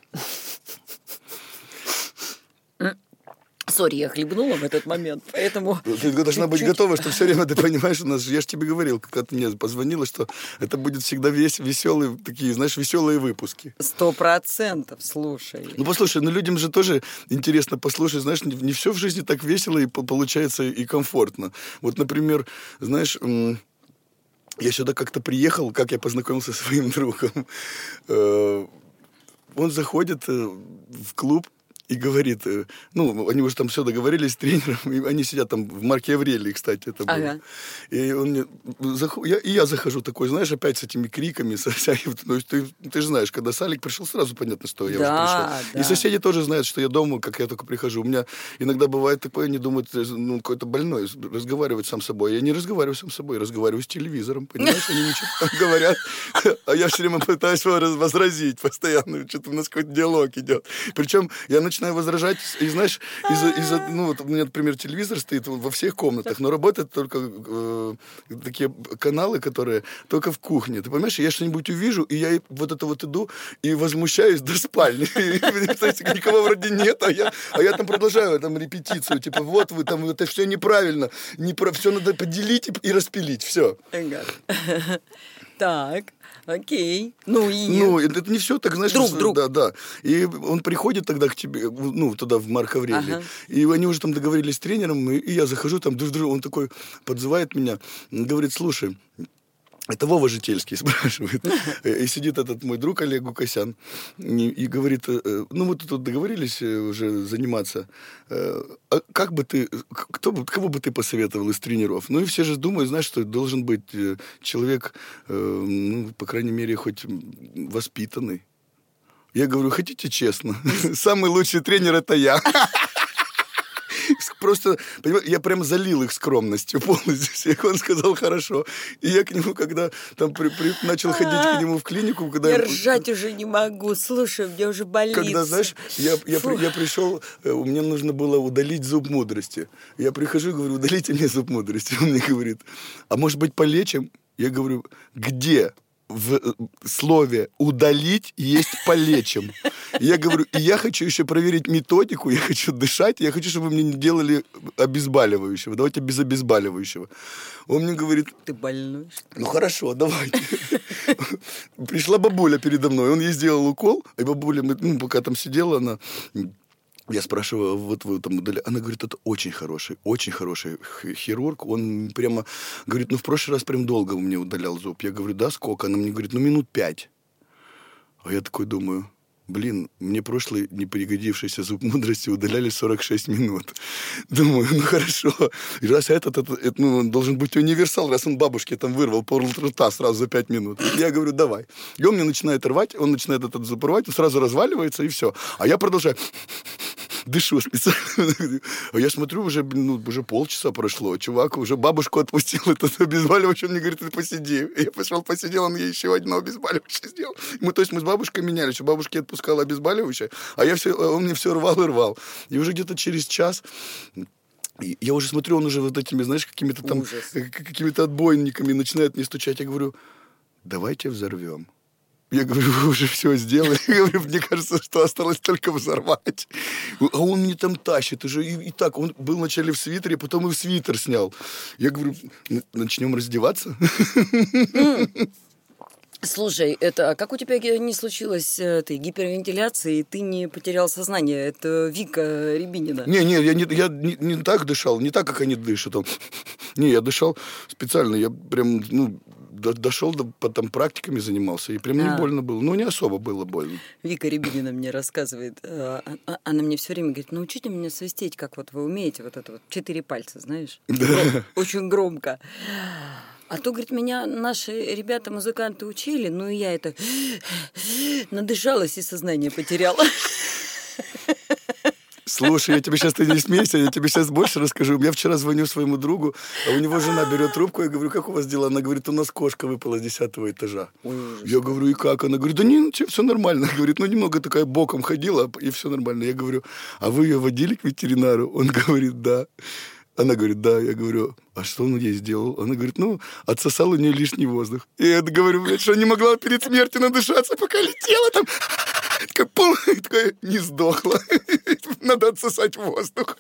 Сори, я хлебнула в этот момент, поэтому... Ты должна быть готова, что все время ты понимаешь, у нас, я же тебе говорил, когда ты мне позвонила, что это будет всегда весь веселые, такие, знаешь, веселые выпуски. Сто процентов, слушай. Ну, послушай, ну людям же тоже интересно послушать, знаешь, не, все в жизни так весело и по- получается и комфортно. Вот, например, знаешь, я сюда как-то приехал, как я познакомился со своим другом. Э, Он заходит э, в клуб и говорит, э, ну, они уже там все договорились с тренером, и они сидят там в Марке Аврелии, кстати, это было. Ага. И он мне, я, и я захожу такой, знаешь, опять с этими криками, со всяким, ну, ты, ты же знаешь, когда Салик пришел, сразу понятно, что я Да, уже пришел. да. И соседи тоже знают, что я дома, как я только прихожу. У меня иногда бывает такое, они думают, э, ну, какой-то больной, разговаривать сам с собой. Я не разговариваю сам с собой, разговариваю с телевизором, понимаешь? Они что-то там говорят, а я все время пытаюсь возразить постоянно, что-то у нас какой-то диалог идет. Причем я начинаю возражать, и знаешь, из-за, из-за- ну, вот у меня, например, телевизор стоит во всех комнатах, но работают только э, такие каналы, которые только в кухне. Ты понимаешь, я что-нибудь увижу, и я вот это вот иду и возмущаюсь до спальни. Никого вроде нет, а я, а я там продолжаю там репетицию. Типа, вот вы там, это все неправильно. Не про, все надо поделить и, распилить. Все. Так, окей. Ну и... Ну, это не все так, знаешь, Друг, что- друг. да, да. И он приходит тогда к тебе, ну, туда в Марк Аврелий. Ага. И они уже там договорились с тренером, и, я захожу там, он такой подзывает меня, говорит, слушай, это Вова Жительский спрашивает. И сидит этот мой друг Олег Гукасян и, говорит, э, ну мы тут договорились э, уже заниматься. Э, А как бы ты, кто кого бы ты посоветовал из тренеров? Ну и все же думают, знаешь, что должен быть человек, ну, по крайней мере, хоть воспитанный. Я говорю, хотите честно? Самый лучший тренер это я. Просто, понимаешь, я прям залил их скромностью полностью всех. Он сказал хорошо. И я к нему, когда там при- при- начал ходить к нему в клинику, когда Я ржать уже не могу. Слушай, мне уже болит. когда, знаешь, я, я, при- я пришел, э, мне нужно было удалить зуб мудрости. Я прихожу и говорю, удалите мне зуб мудрости. Он мне говорит, а может быть полечим? Я говорю, где в э, слове «удалить» есть «полечим»? Я говорю, и я хочу еще проверить методику, я хочу дышать, я хочу, чтобы вы мне не делали обезболивающего. Давайте без обезболивающего. Он мне говорит, Ты больной, ну хорошо, давайте. Пришла бабуля передо мной, он ей сделал укол, и бабуля, ну, пока там сидела, она... Я спрашиваю, вот вы там удали... Она говорит, это очень хороший, очень хороший хирург. Он прямо говорит, ну в прошлый раз прям долго мне удалял зуб. Я говорю, да, сколько? Она мне говорит, ну минут пять. А я такой думаю, блин, мне прошлый непригодившийся зуб мудрости удаляли 46 минут. Думаю, ну хорошо. Раз этот, этот, это, ну, он должен быть универсал, раз он бабушке там вырвал пол рта сразу за 5 минут. Я говорю, давай. И он мне начинает рвать, он начинает этот зуб рвать, он сразу разваливается, и все. А я продолжаю. Дышу специально. А я смотрю, уже, ну, уже полчаса прошло. Чувак уже бабушку отпустил этот обезболивающий. Он мне говорит, ты посиди. Я пошел посидел, он ей еще одно обезболивающее сделал. Мы, то есть мы с бабушкой менялись. У бабушки отпускала обезболивающее, а я все, он мне все рвал и рвал. И уже где-то через час я уже смотрю, он уже вот этими, знаешь, какими-то там, Ужас. какими-то отбойниками начинает мне стучать. Я говорю, давайте взорвем. Я говорю, вы уже все сделали. Я говорю, мне кажется, что осталось только взорвать. А он мне там тащит уже. И, и так, он был вначале в свитере, потом и в свитер снял. Я говорю, начнем раздеваться. Слушай, это а как у тебя не случилось э, этой гипервентиляции, и ты не потерял сознание? Это Вика Рябинина. Не, не, я не, я не, не так дышал, не так, как они дышат. Не, я дышал специально, я прям, ну, дошел до, потом практиками занимался, и прям а. не больно было. Ну, не особо было больно. Вика Рябинина мне рассказывает, э, а, а, она мне все время говорит, научите меня свистеть, как вот вы умеете, вот это вот четыре пальца, знаешь? Да. Очень громко. А то, говорит, меня наши ребята-музыканты учили, ну и я это надышалась и сознание потеряла. Слушай, я тебе сейчас ты не смейся, я тебе сейчас больше расскажу. Я вчера звоню своему другу, а у него жена берет трубку, я говорю, как у вас дела? Она говорит, у нас кошка выпала с десятого этажа. Ой, я говорю, и как? Она говорит, да не, ну, все нормально. Говорит, ну немного такая боком ходила, и все нормально. Я говорю, а вы ее водили к ветеринару? Он говорит, да. Она говорит, да. Я говорю, а что он ей сделал? Она говорит, ну, отсосал у нее лишний воздух. И я говорю, блядь, что не могла перед смертью надышаться, пока летела там. Такая, пум, такая, не сдохла. Надо отсосать воздух.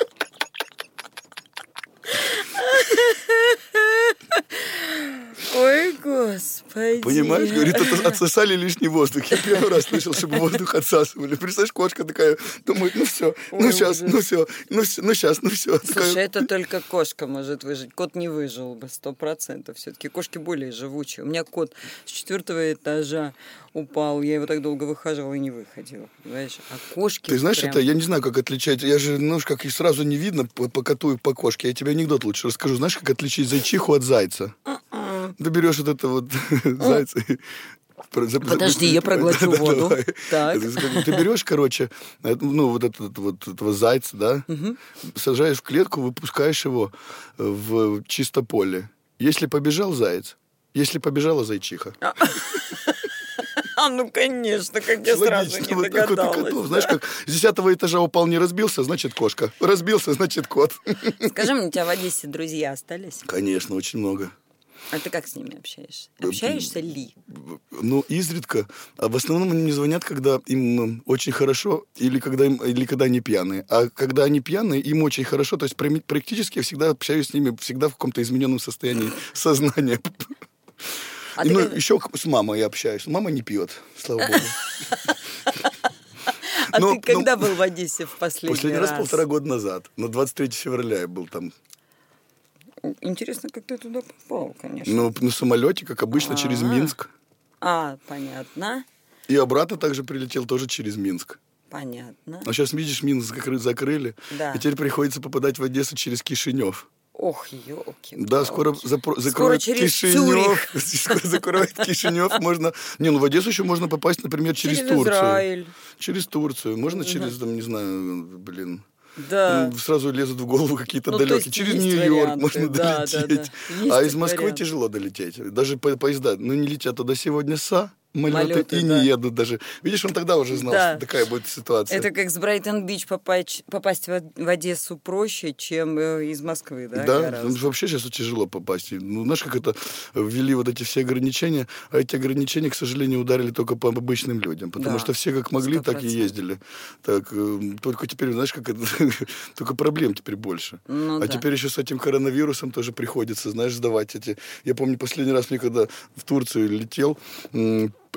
Ой, господи. Понимаешь, говорит, отсосали лишний воздух. Я первый раз слышал, чтобы воздух отсасывали. Представляешь, кошка такая думает, ну все, ну сейчас, ну все, ну все, ну сейчас, ну все. Слушай, это только кошка может выжить. Кот не выжил бы, сто процентов. Все-таки кошки более живучие. У меня кот с четвертого этажа упал, я его так долго выхаживал и не выходил, понимаешь? А кошки Ты знаешь, прям... это, я не знаю, как отличать, я же, ну, как и сразу не видно по, по коту и по кошке. Я тебе анекдот лучше расскажу. Знаешь, как отличить зайчиху от зайца? Ты берешь вот это вот зайца Подожди, я проглочу воду. Так. Ты берешь, короче, ну, вот этот вот этого зайца, да, сажаешь в клетку, выпускаешь его в чисто поле. Если побежал заяц, если побежала зайчиха. А. А, ну, конечно, как я сразу не вот догадалась. Вот котов. Знаешь, как с десятого этажа упал, не разбился, значит, кошка. Разбился, значит, кот. Скажи мне, у тебя в Одессе друзья остались? Конечно, очень много. А ты как с ними общаешься? Общаешься ли? Ну, изредка. А в основном они мне звонят, когда им очень хорошо или когда, им, или когда они пьяные. А когда они пьяные, им очень хорошо. То есть практически я всегда общаюсь с ними всегда в каком-то измененном состоянии сознания. А ну, как... еще с мамой я общаюсь. Мама не пьет, слава богу. А но, ты когда но... был в Одессе в последний, последний раз? раз полтора года назад. На 23 февраля я был там. Интересно, как ты туда попал, конечно. Ну, на самолете, как обычно, А-а-а. через. Минск. А, понятно. И обратно также прилетел тоже через Минск. Понятно. А сейчас, видишь, Минск закрыли. Да. И теперь приходится попадать в Одессу через Кишинев. Ох, елки. Да, скоро запро- закроют скоро Кишинев. Скоро закроют Кишинев. Можно. Не, ну в Одессу еще можно попасть, например, через, через Турцию. Израиль. Через Турцию. Можно через, там, не знаю, блин. Да. Сразу лезут в голову какие-то ну, далекие. Через Нью-Йорк можно да, долететь. Да, да. А из Москвы вариант. тяжело долететь. Даже по поезда. Ну, не летят туда сегодня СА, Малеты, Малеты и да. не едут даже. Видишь, он тогда уже знал, да. что такая будет ситуация. Это как с Брайтон-Бич попасть, попасть в, Одессу проще, чем э, из Москвы, да? Да, ну, вообще сейчас тяжело попасть. Ну, знаешь, как это ввели вот эти все ограничения, а эти ограничения, к сожалению, ударили только по обычным людям, потому да. что все как могли, 100%. так и ездили. Так, э, только теперь, знаешь, как это, только проблем теперь больше. Ну, а да. теперь еще с этим коронавирусом тоже приходится, знаешь, сдавать эти. Я помню, последний раз мне когда в Турцию летел,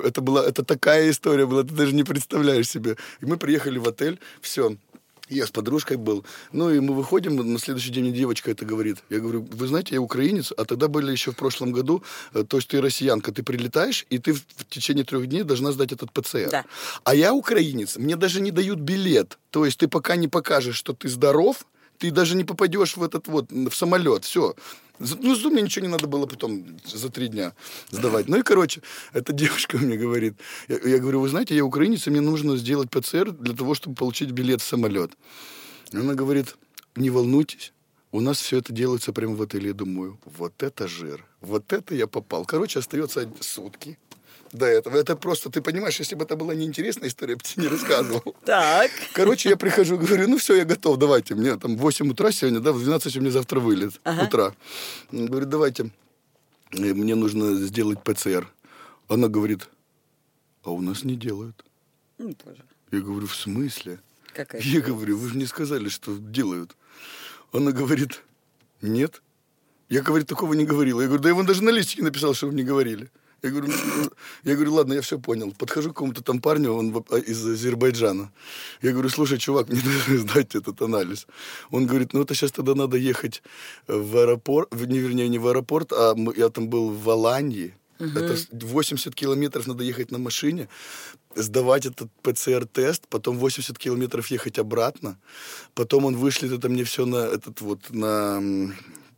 это была, это такая история была, ты даже не представляешь себе. И мы приехали в отель, все, я с подружкой был. Ну, и мы выходим, на следующий день девочка это говорит. Я говорю, вы знаете, я украинец, а тогда были еще в прошлом году, э, то есть ты россиянка, ты прилетаешь, и ты в течение трех дней должна сдать этот ПЦР. Да. А я украинец, мне даже не дают билет. То есть ты пока не покажешь, что ты здоров, ты даже не попадешь в этот вот, в самолет, все. Ну, за мне ничего не надо было потом за три дня сдавать. Ну и, короче, эта девушка мне говорит, я, я говорю, вы знаете, я украинец, и мне нужно сделать ПЦР для того, чтобы получить билет в самолет. Она говорит, не волнуйтесь, у нас все это делается прямо в отеле. Я думаю, вот это жир, вот это я попал. Короче, остается сутки до этого. Это просто, ты понимаешь, если бы это была неинтересная история, я бы тебе не рассказывал. Так. Короче, я прихожу, говорю, ну все, я готов, давайте. Мне там 8 утра сегодня, да, в 12 у меня завтра вылет ага. утра. Говорю, давайте, э, мне нужно сделать ПЦР. Она говорит, а у нас не делают. Ну, тоже. Я говорю, в смысле? Какая я говорю, вы же не сказали, что делают. Она говорит, нет. Я, говорит, такого не говорила. Я говорю, да я вам даже на листике написал, что вы не говорили. Я говорю, «Ну, я говорю, ладно, я все понял. Подхожу к какому-то там парню, он а, из Азербайджана. Я говорю, слушай, чувак, мне нужно сдать этот анализ. Он говорит, ну это сейчас тогда надо ехать в аэропорт, не, вернее, не в аэропорт, а я там был в Алании. Угу. Это 80 километров надо ехать на машине, сдавать этот ПЦР-тест, потом 80 километров ехать обратно. Потом он вышлет это мне все на этот вот на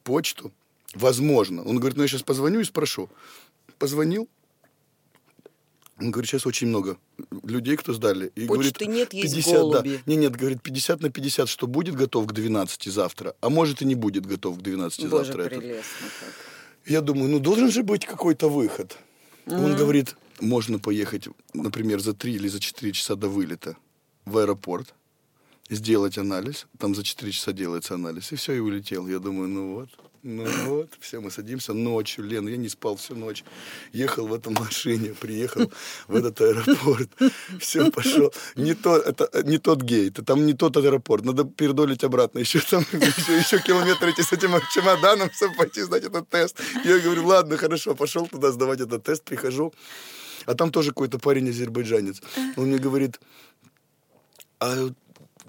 почту. Возможно. Он говорит, ну я сейчас позвоню и спрошу позвонил, он говорит, сейчас очень много людей, кто сдали. И Почты говорит, нет, есть 50, голуби. Да. Не, нет, говорит, 50 на 50, что будет готов к 12 завтра, а может и не будет готов к 12 Боже, завтра. прелестно как. Я думаю, ну должен же быть какой-то выход. Mm-hmm. Он говорит, можно поехать, например, за 3 или за 4 часа до вылета в аэропорт, сделать анализ, там за 4 часа делается анализ, и все, и улетел. Я думаю, ну вот, ну вот, все, мы садимся ночью. Лен, я не спал всю ночь. Ехал в этом машине, приехал в этот аэропорт. Все, пошел. Не, то, это, не тот гейт, там не тот аэропорт. Надо передолить обратно. Еще там, еще, еще километр идти с этим чемоданом, чтобы пойти сдать этот тест. Я говорю, ладно, хорошо, пошел туда сдавать этот тест, прихожу. А там тоже какой-то парень азербайджанец. Он мне говорит, а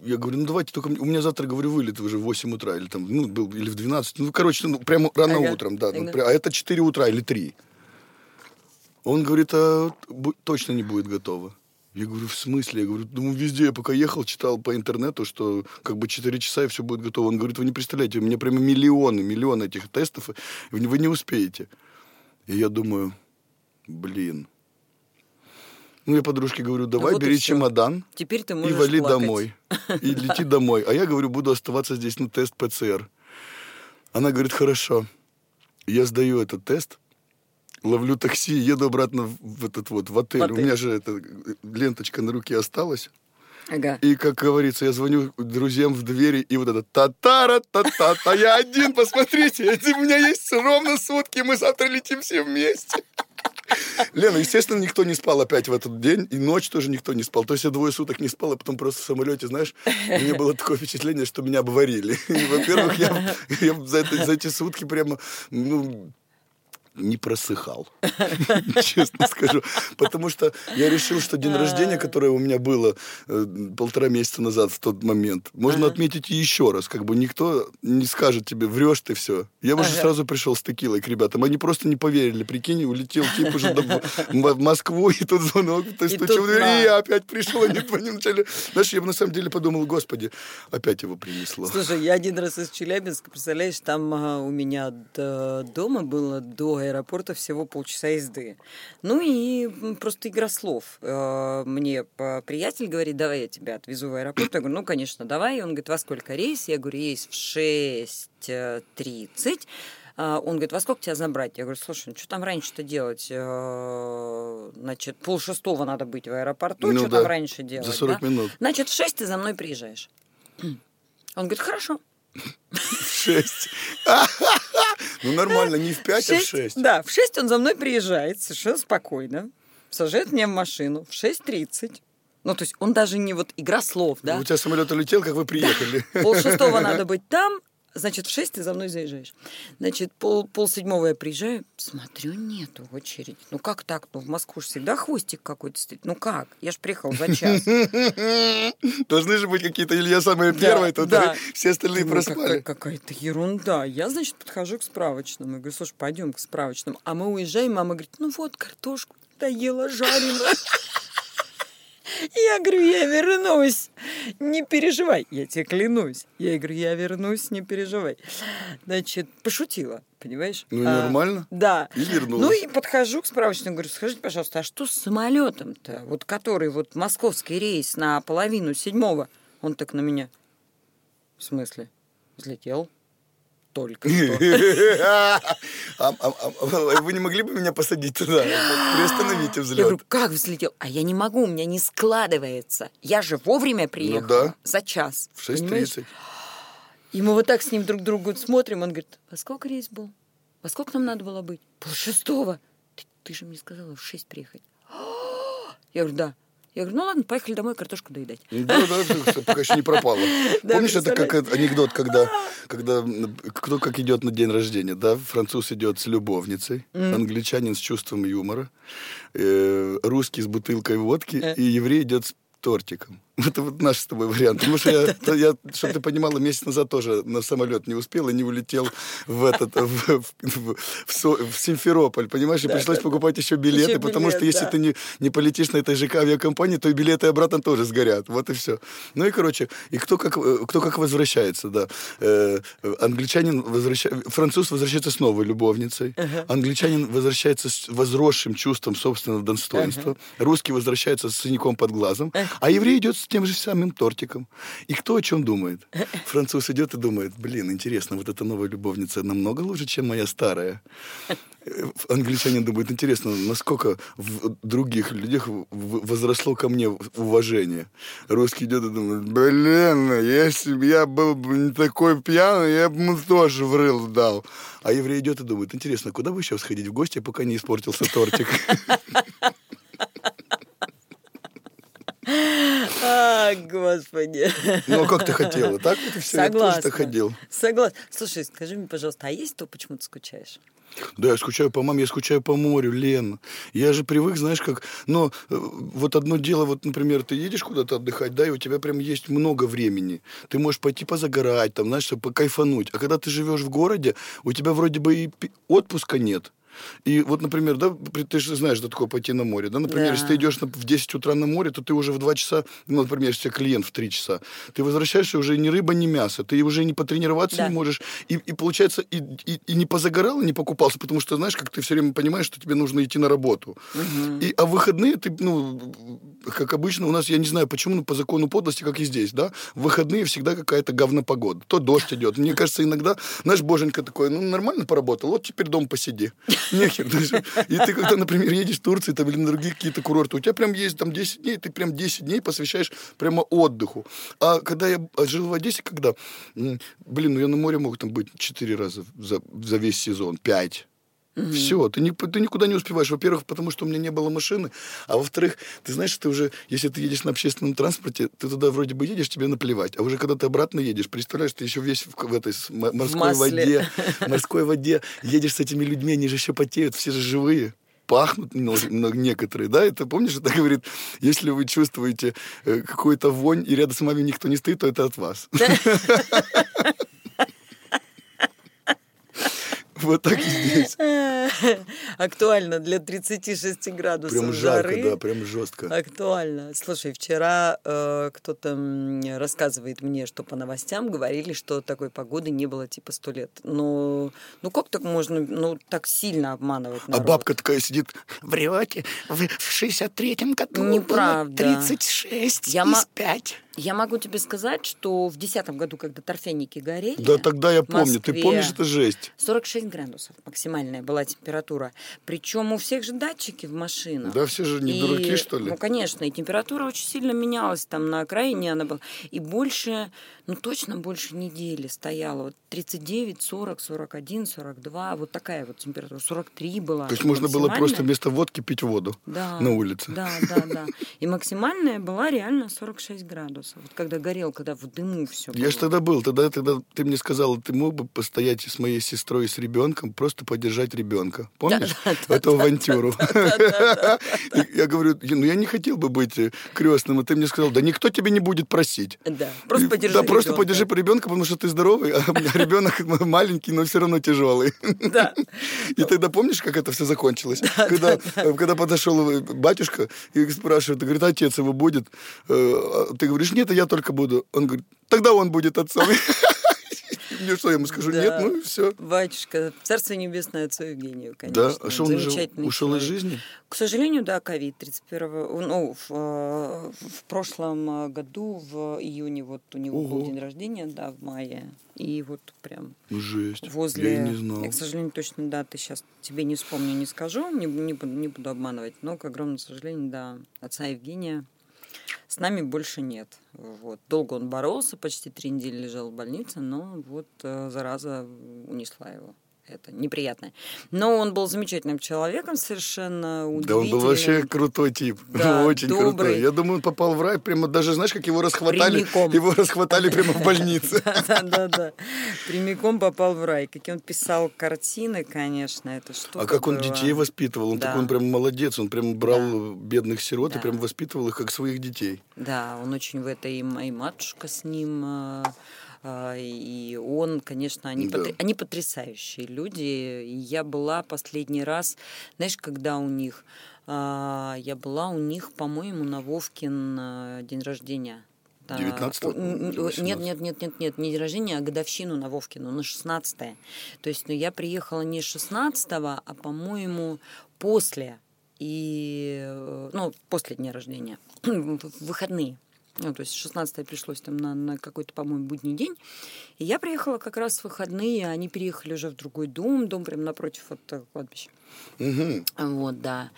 я говорю, ну давайте только... У меня завтра, говорю, вылет уже в 8 утра, или там, ну, был, или в 12. Ну, короче, ну, прямо рано ага. утром, да. Ну, а это 4 утра или 3. Он говорит, а точно не будет готово. Я говорю, в смысле? Я говорю, ну, везде я пока ехал, читал по интернету, что как бы 4 часа и все будет готово. Он говорит, вы не представляете, у меня прямо миллионы, миллионы этих тестов, вы не успеете. И я думаю, блин, ну, я подружке говорю, давай, вот бери чемодан Теперь ты и вали плакать. домой. И лети домой. А я говорю, буду оставаться здесь на тест ПЦР. Она говорит, хорошо. Я сдаю этот тест, ловлю такси, еду обратно в этот вот, в отель. отель. У меня же эта ленточка на руке осталась. Ага. И, как говорится, я звоню друзьям в двери, и вот это та-тара, та-та-та, я один, посмотрите, у меня есть ровно сутки, мы завтра летим все вместе. Лена, естественно, никто не спал опять в этот день, и ночь тоже никто не спал. То есть я двое суток не спал, а потом просто в самолете, знаешь, меня было такое впечатление, что меня обварили. Во-первых, я, я за, это, за эти сутки прямо, ну, не просыхал, честно скажу. Потому что я решил, что день рождения, которое у меня было э, полтора месяца назад в тот момент, можно отметить еще раз. Как бы никто не скажет тебе, врешь ты все. Я уже сразу пришел с текилой к ребятам. Они просто не поверили. Прикинь, улетел тип уже в Москву, и тут звонок, в дверь, и я опять пришел, они начали... Знаешь, я бы на самом деле подумал, господи, опять его принесло. Слушай, я один раз из Челябинска, представляешь, там у меня дома было до аэропорта всего полчаса езды. Ну и просто игра слов. Э, мне приятель говорит, давай я тебя отвезу в аэропорт. Я говорю, ну, конечно, давай. Он говорит, во сколько рейс? Я говорю, рейс в 6.30. А, он говорит, во сколько тебя забрать? Я говорю, слушай, ну что там раньше-то делать? Э, значит, пол шестого надо быть в аэропорту, ну, что да. там раньше делать? За 40 да? минут. Значит, в шесть ты за мной приезжаешь. Он говорит, хорошо. В шесть. Ну, нормально, не в 5, а в 6. Да, в 6 он за мной приезжает совершенно спокойно, сажает меня в машину в 6.30. Ну, то есть он даже не вот игра слов, да? У тебя самолет улетел, как вы приехали. Пол шестого надо быть там, Значит, в 6 ты за мной заезжаешь. Значит, пол, пол седьмого я приезжаю, смотрю, нету очереди. Ну как так? Ну в Москву же всегда хвостик какой-то стоит. Ну как? Я же приехал за час. Должны же быть какие-то, или я самая первая, тут все остальные проспали. Какая-то ерунда. Я, значит, подхожу к справочному. Я говорю, слушай, пойдем к справочному. А мы уезжаем, мама говорит, ну вот, картошку доела жареную. Я говорю, я вернусь, не переживай. Я тебе клянусь. Я говорю, я вернусь, не переживай. Значит, пошутила, понимаешь? Ну, А, нормально. Да. И вернулась. Ну и подхожу к справочнику, говорю, скажите, пожалуйста, а что с самолетом-то, вот который вот московский рейс на половину седьмого? Он так на меня. В смысле? Взлетел? Только что. А- а- а- Вы не могли бы меня посадить туда? Приостановите Я говорю, взлет. как взлетел? А я не могу, у меня не складывается. Я же вовремя приехала. Ну да. За час. В понимаешь? 6.30. И мы вот так с ним друг другу смотрим. Он говорит, во сколько рейс был? Во сколько нам надо было быть? Пол шестого. Ты, ты же мне сказала в шесть приехать. Я говорю, да. Я говорю, ну ладно, поехали домой картошку доедать. Да, да, всё, пока еще не пропало. Да, Помнишь, это как анекдот, когда, когда м, кто как идет на день рождения, да? Француз идет с любовницей, англичанин с чувством юмора, э, русский с бутылкой водки, Э. и еврей идет с тортиком. Это вот наш с тобой вариант. Потому что я, я чтобы ты понимала, месяц назад тоже на самолет не успел и не улетел в этот в, в- в- в Симферополь, понимаешь? И пришлось покупать еще билеты, Еще потому билет, что если да. ты не, не полетишь на этой ЖК авиакомпании, то и билеты обратно тоже сгорят. Вот и все. Ну и, короче, и кто как, кто как возвращается, да. Э, англичанин возвращается, француз возвращается с новой любовницей, англичанин возвращается с возросшим чувством собственного достоинства, русский возвращается с синяком под глазом, а еврей идет с тем же самым тортиком. И кто о чем думает? Француз идет и думает, блин, интересно, вот эта новая любовница намного лучше, чем моя старая. Э, Англичанин думает, интересно, насколько в других людях возросло ко мне уважение. Русский идет и думает, блин, если бы я был бы не такой пьяный, я бы ему тоже в рыл дал. А еврей идет и думает, интересно, куда бы еще сходить в гости, пока не испортился тортик? А, господи. Ну, а как ты хотела? Так и все, тоже Согласна. так ходил. Согласна. Слушай, скажи мне, пожалуйста, а есть то, почему ты скучаешь? Да, я скучаю по маме, я скучаю по морю, Лен. Я же привык, знаешь, как... Но э, вот одно дело, вот, например, ты едешь куда-то отдыхать, да, и у тебя прям есть много времени. Ты можешь пойти позагорать, там, знаешь, покайфануть. А когда ты живешь в городе, у тебя вроде бы и отпуска нет. И вот, например, да, ты же знаешь, что такое пойти на море, да, например, Да. если ты идешь в 10 утра на море, то ты уже в 2 часа, ну, например, если у тебя клиент в 3 часа, ты возвращаешься уже ни рыба, ни мясо, ты уже не потренироваться Да. не можешь, и, и получается, и, и, и не позагорал, и не покупался, потому что, знаешь, как ты все время понимаешь, что тебе нужно идти на работу. И, а выходные ты, ну, как обычно, у нас, я не знаю почему, но по закону подлости, как и здесь, да, в выходные всегда какая-то говнопогода. То дождь идет. Мне кажется, иногда, знаешь, боженька такой, ну, нормально поработал, вот теперь дом посиди. Нехер. И ты когда, например, едешь в Турцию там, или на другие какие-то курорты, у тебя прям есть там 10 дней, ты прям 10 дней посвящаешь прямо отдыху. А когда я жил в Одессе, когда, блин, ну я на море мог там быть 4 раза за, за весь сезон, 5. Все, ты, не, ты никуда не успеваешь. Во-первых, потому что у меня не было машины. А во-вторых, ты знаешь, ты уже, если ты едешь на общественном транспорте, ты туда вроде бы едешь, тебе наплевать. А уже когда ты обратно едешь, представляешь, ты еще весь в, в этой морской масле. воде, в морской воде, едешь с этими людьми, они же еще потеют, все же живые пахнут ну, ну, некоторые, да, это помнишь, это говорит, если вы чувствуете э, какую-то вонь, и рядом с вами никто не стоит, то это от вас. Вот так и здесь. Актуально для 36 градусов Прям жарко, жары. да, прям жестко. Актуально. Слушай, вчера э, кто-то рассказывает мне, что по новостям говорили, что такой погоды не было типа сто лет. Ну, ну как так можно, ну так сильно обманывать А народ? бабка такая сидит, врете, вы в 63-м году Неправда. было 36 Я из ма- 5. Я могу тебе сказать, что в 2010 году, когда торфяники горели, Да тогда я помню, ты Москве помнишь, это жесть. 46 градусов максимальная была температура. Причем у всех же датчики в машинах. Да все же не И, дураки, что ли? Ну, конечно, и температура очень сильно менялась. Там на окраине она была. И больше, ну, точно больше недели стояла. Вот 39, 40, 41, 42. Вот такая вот температура. 43 была. То есть можно было просто вместо водки пить воду да, на улице. Да, да, да. И максимальная была реально 46 градусов. Вот когда горел, когда в дыму все Я же тогда был, тогда, тогда ты мне сказала, ты мог бы постоять с моей сестрой и с ребенком, просто поддержать ребенка. Помнишь? Эту авантюру. Я говорю, ну я не хотел бы быть э, крестным, а ты мне сказал, да никто тебе не будет просить. Да, просто И- подержи Да, просто подержи ребенка, потому что ты здоровый, а ребенок маленький, но все равно тяжелый. Да. И тогда помнишь, как это все закончилось? когда, э, подошел э, батюшка и спрашивает, говорит, отец его будет? А Ты говоришь, нет, а я только буду. Он говорит, тогда он будет отцом. Мне что, я ему скажу, нет, ну и все. Батюшка, Царство Небесное отцу Евгению, конечно. Да, а что он ушел из жизни? К сожалению, да, ковид 31 ну, в, э, в прошлом э, году, в июне, вот у него Ого. был день рождения, да, в мае. И вот прям Ну, Жесть. возле... Я не знал. Я, к сожалению, точно даты сейчас тебе не вспомню, не скажу, не, не, не буду обманывать, но, к огромному сожалению, да, отца Евгения с нами больше нет. Вот. Долго он боролся, почти три недели лежал в больнице, но вот э, зараза унесла его. Это неприятно. Но он был замечательным человеком, совершенно Да удивительным. он был вообще крутой тип. Да, Очень добрый. крутой. Я думаю, он попал в рай. Прямо даже, знаешь, как его расхватали? Прямиком. Его расхватали прямо в больнице. Да, да, да. Прямиком попал в рай. Какие он писал картины, конечно, это что А как он детей воспитывал? Он Да. такой, он прям молодец. Он прям брал Да. бедных сирот и Да. прям воспитывал их как своих детей. Да, он очень в это и, м- и матушка с ним, а, и он, конечно, они, Да. потр- они потрясающие люди. Я была последний раз, знаешь, когда у них, а, я была у них, по-моему, на Вовкин а, день рождения. Да. 19-го О, н- н- или о, 18-го? Нет, нет, нет, нет, нет, не день рождения, а годовщину на Вовкину, на 16 То есть, ну, я приехала не 16 а, по-моему, после. И, э, ну, после дня рождения, в выходные. Ну, то есть 16 пришлось там на, на какой-то, по-моему, будний день. И я приехала как раз в выходные, они переехали уже в другой дом, дом прямо напротив от э, кладбища. Мгм. Вот, да.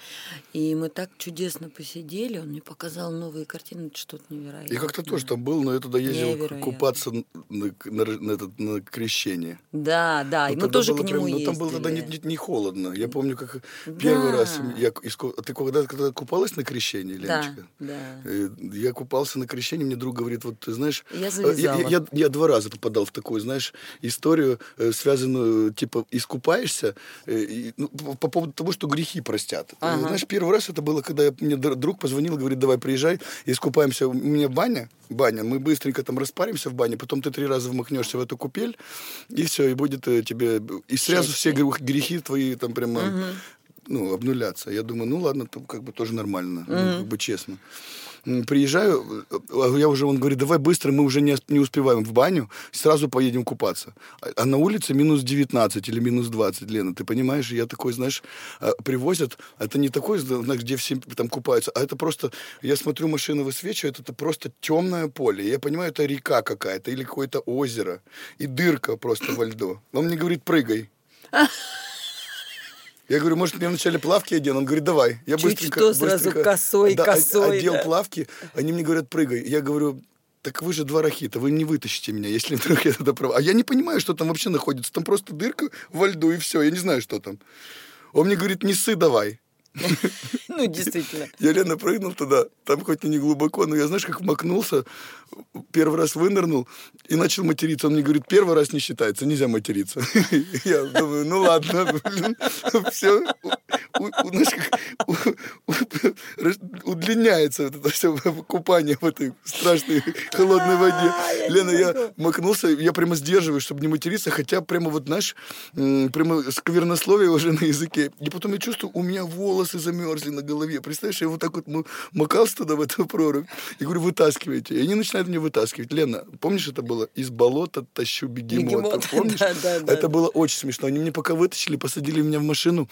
И мы так чудесно посидели, он мне показал новые картины, что-то невероятное. Я как-то тоже там был, но я туда ездил Невероятно. купаться на, на- на этот- на крещение. Да, да, и Ну, мы тоже к нему прям- ну, ездили. там было тогда не, не- не холодно. Я помню, как первый Да. раз я... Ты когда, когда купалась на крещении, Да, Леночка? да. Э, Я купался на крещении, мне друг говорит, вот ты знаешь, Я э, завязала. я, я- я два раза попадал в такую, знаешь, историю, э, связанную, типа, искупаешься э, и, ну, по, по поводу того, что грехи простят. Ага. Знаешь, первый раз это было, когда я- мне др- друг позвонил, говорит, давай приезжай, искупаемся. У меня баня, баня, мы быстренько там распаримся в бане, потом ты три раза вмахнешься в эту купель, и все, и будет тебе... И сразу все грехи твои там прямо ну, обнуляться. Я думаю, ну ладно, то как бы тоже нормально, ну, как бы честно. Приезжаю, а я уже, он говорит, давай быстро, мы уже не, не успеваем в баню, сразу поедем купаться. А, а на улице минус 19 или минус 20, Лена, ты понимаешь? Я такой, знаешь, а, привозят, это не такой, знаешь, где все там купаются, а это просто, я смотрю, машина высвечивает, это просто темное поле. Я понимаю, это река какая-то или какое-то озеро, и дырка просто во льду. Он мне говорит, прыгай. Я говорю, может, мне вначале плавки одену? Он говорит, давай. Я Чуть быстренько, что, сразу быстренько, косой, да, косой, одел да. плавки. Они мне говорят, прыгай. Я говорю, так вы же два рахита, вы не вытащите меня, если вдруг я туда прав. А я не понимаю, что там вообще находится. Там просто дырка во льду, и все. Я не знаю, что там. Он мне говорит, не ссы давай. Ну, действительно. Я, Лена, прыгнул туда, там хоть и не глубоко, но я, знаешь, как макнулся, первый раз вынырнул и начал материться. Он мне говорит, первый раз не считается, нельзя материться. Я думаю, ну ладно, блин, все, знаешь, как удлиняется это все купание в этой страшной холодной воде. Лена, я макнулся, я прямо сдерживаюсь, чтобы не материться, хотя прямо вот, знаешь, прямо сквернословие уже на языке. И потом я чувствую, у меня волосы замерзли на голове. Представляешь, я вот так вот макался туда в эту прорубь. И говорю, вытаскивайте. И они начинают меня вытаскивать. Лена, помнишь, это было? Из болота тащу бегемота. Бегемота, Помнишь? да, да, да, это было очень смешно. Они мне пока вытащили, посадили меня в машину.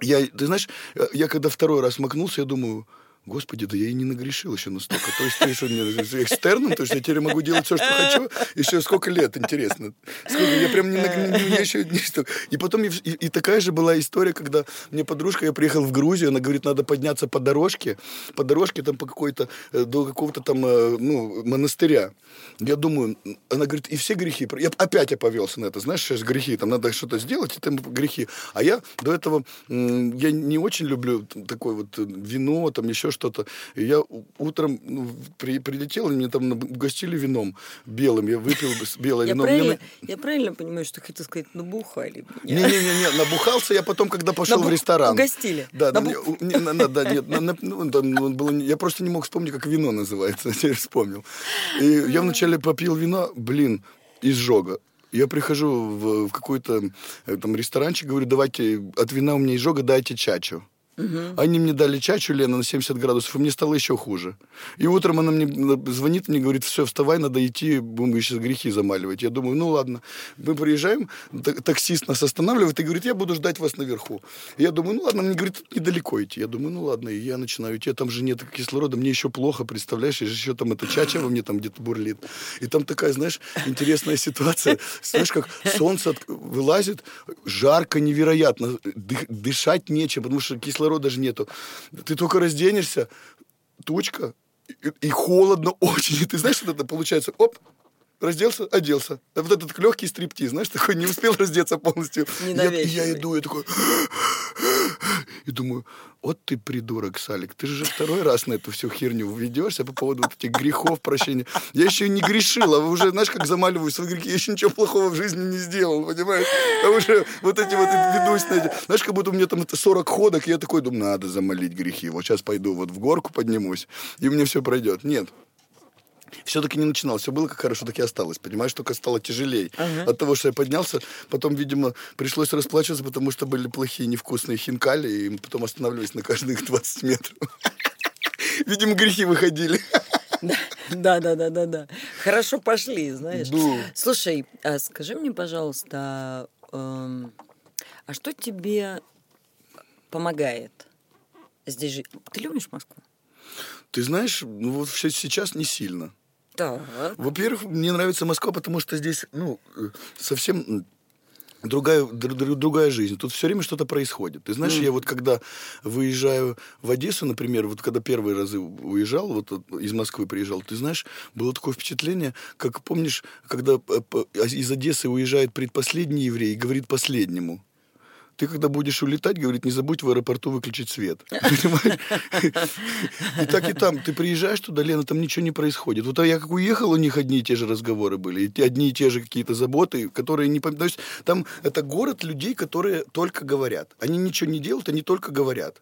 Я, ты знаешь, я когда второй раз макнулся, я думаю, Господи, да я и не нагрешил еще настолько. То есть ты мне экстерном, то есть я теперь могу делать все, что хочу, еще сколько лет, интересно. Сколько, я прям не, наг- не- я еще не что. И потом, и, и- такая же была история, когда мне подружка, я приехал в Грузию, она говорит, надо подняться по дорожке, по дорожке там по какой-то, э, до какого-то там, э, ну, монастыря. Я думаю, она говорит, и все грехи. Я, опять я повелся на это, знаешь, сейчас грехи, там надо что-то сделать, и там грехи. А я до этого, я не очень люблю такое вот э, вино, там еще что-то. И я утром ну, при- прилетел, и мне там угостили вином белым. Я выпил белое вино. Правильно, я правильно понимаю, что хотел сказать, набухали? Не-не-не, набухался я потом, когда пошел в ресторан. угостили? Да, да, нет, я просто не мог вспомнить, как вино называется, теперь вспомнил. И я вначале попил вино, блин, изжога. Я прихожу в, в какой-то э, там ресторанчик, говорю, давайте от вина у меня изжога, дайте чачу. Они мне дали чачу, Лена, на 70 градусов, и мне стало еще хуже. И утром она мне звонит, мне говорит, все, вставай, надо идти, будем сейчас грехи замаливать. Я думаю, ну ладно. Мы приезжаем, та- таксист нас останавливает и говорит, я буду ждать вас наверху. Я думаю, ну ладно, мне говорит, тут недалеко идти. Я думаю, ну ладно, и я начинаю идти, а там же нет кислорода, мне еще плохо, представляешь, и еще там эта чача во мне там где-то бурлит. И там такая, знаешь, интересная ситуация. Знаешь, как солнце вылазит, жарко невероятно, дышать нечем, потому что кислорода же нету. Ты только разденешься, тучка, и, и холодно очень. И ты знаешь, что это получается? Оп, разделся, оделся. А Вот этот легкий стриптиз, знаешь, такой не успел раздеться полностью. Я, я иду, я такой... И думаю, вот ты придурок, Салик, ты же второй раз на эту всю херню ведешься по поводу вот этих грехов, прощения. Я еще не грешил, а уже, знаешь, как замаливаю свои грехи, я еще ничего плохого в жизни не сделал, понимаешь? А уже вот эти вот ведусь на эти... Знаешь, как будто у меня там это 40 ходок, и я такой думаю, надо замолить грехи. Вот сейчас пойду вот в горку поднимусь, и меня все пройдет. Нет, все-таки не начинал. Все было как хорошо, так и осталось. Понимаешь, только стало тяжелее. От того, что я поднялся, потом, видимо, пришлось расплачиваться, потому что были плохие невкусные хинкали, и потом останавливались на каждых 20 метров. Видимо, грехи выходили. Да, да, да, да, да. Хорошо пошли, знаешь. Да. Слушай, а скажи мне, пожалуйста, эм, а что тебе помогает здесь жить? Ты любишь Москву? Ты знаешь, ну вот сейчас не сильно. Так. Во-первых, мне нравится Москва, потому что здесь, ну, э, совсем другая, др- др- другая жизнь. Тут все время что-то происходит. Ты знаешь, я вот когда выезжаю в Одессу, например, вот когда первые разы уезжал, вот от- из Москвы приезжал, ты знаешь, было такое впечатление, как помнишь, когда э, из Одессы уезжает предпоследний еврей и говорит последнему. Ты когда будешь улетать, говорит, не забудь в аэропорту выключить свет. И так и там. Ты приезжаешь туда, Лена, там ничего не происходит. Вот я как уехал, у них одни и те же разговоры были, одни и те же какие-то заботы, которые не... То есть там это город людей, которые только говорят. Они ничего не делают, они только говорят.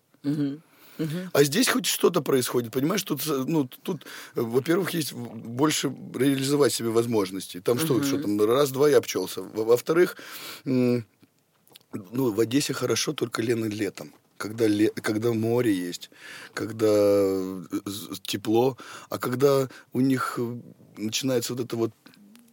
А здесь хоть что-то происходит, понимаешь? Тут, э, ну, тут, э, во-первых, есть больше реализовать себе возможностей. Там что, что там, раз-два я обчелся. Во- Во-вторых, м, ну, в Одессе хорошо только Лена летом. Когда, ле- когда море есть, когда э, тепло, а когда у них э, начинается вот это вот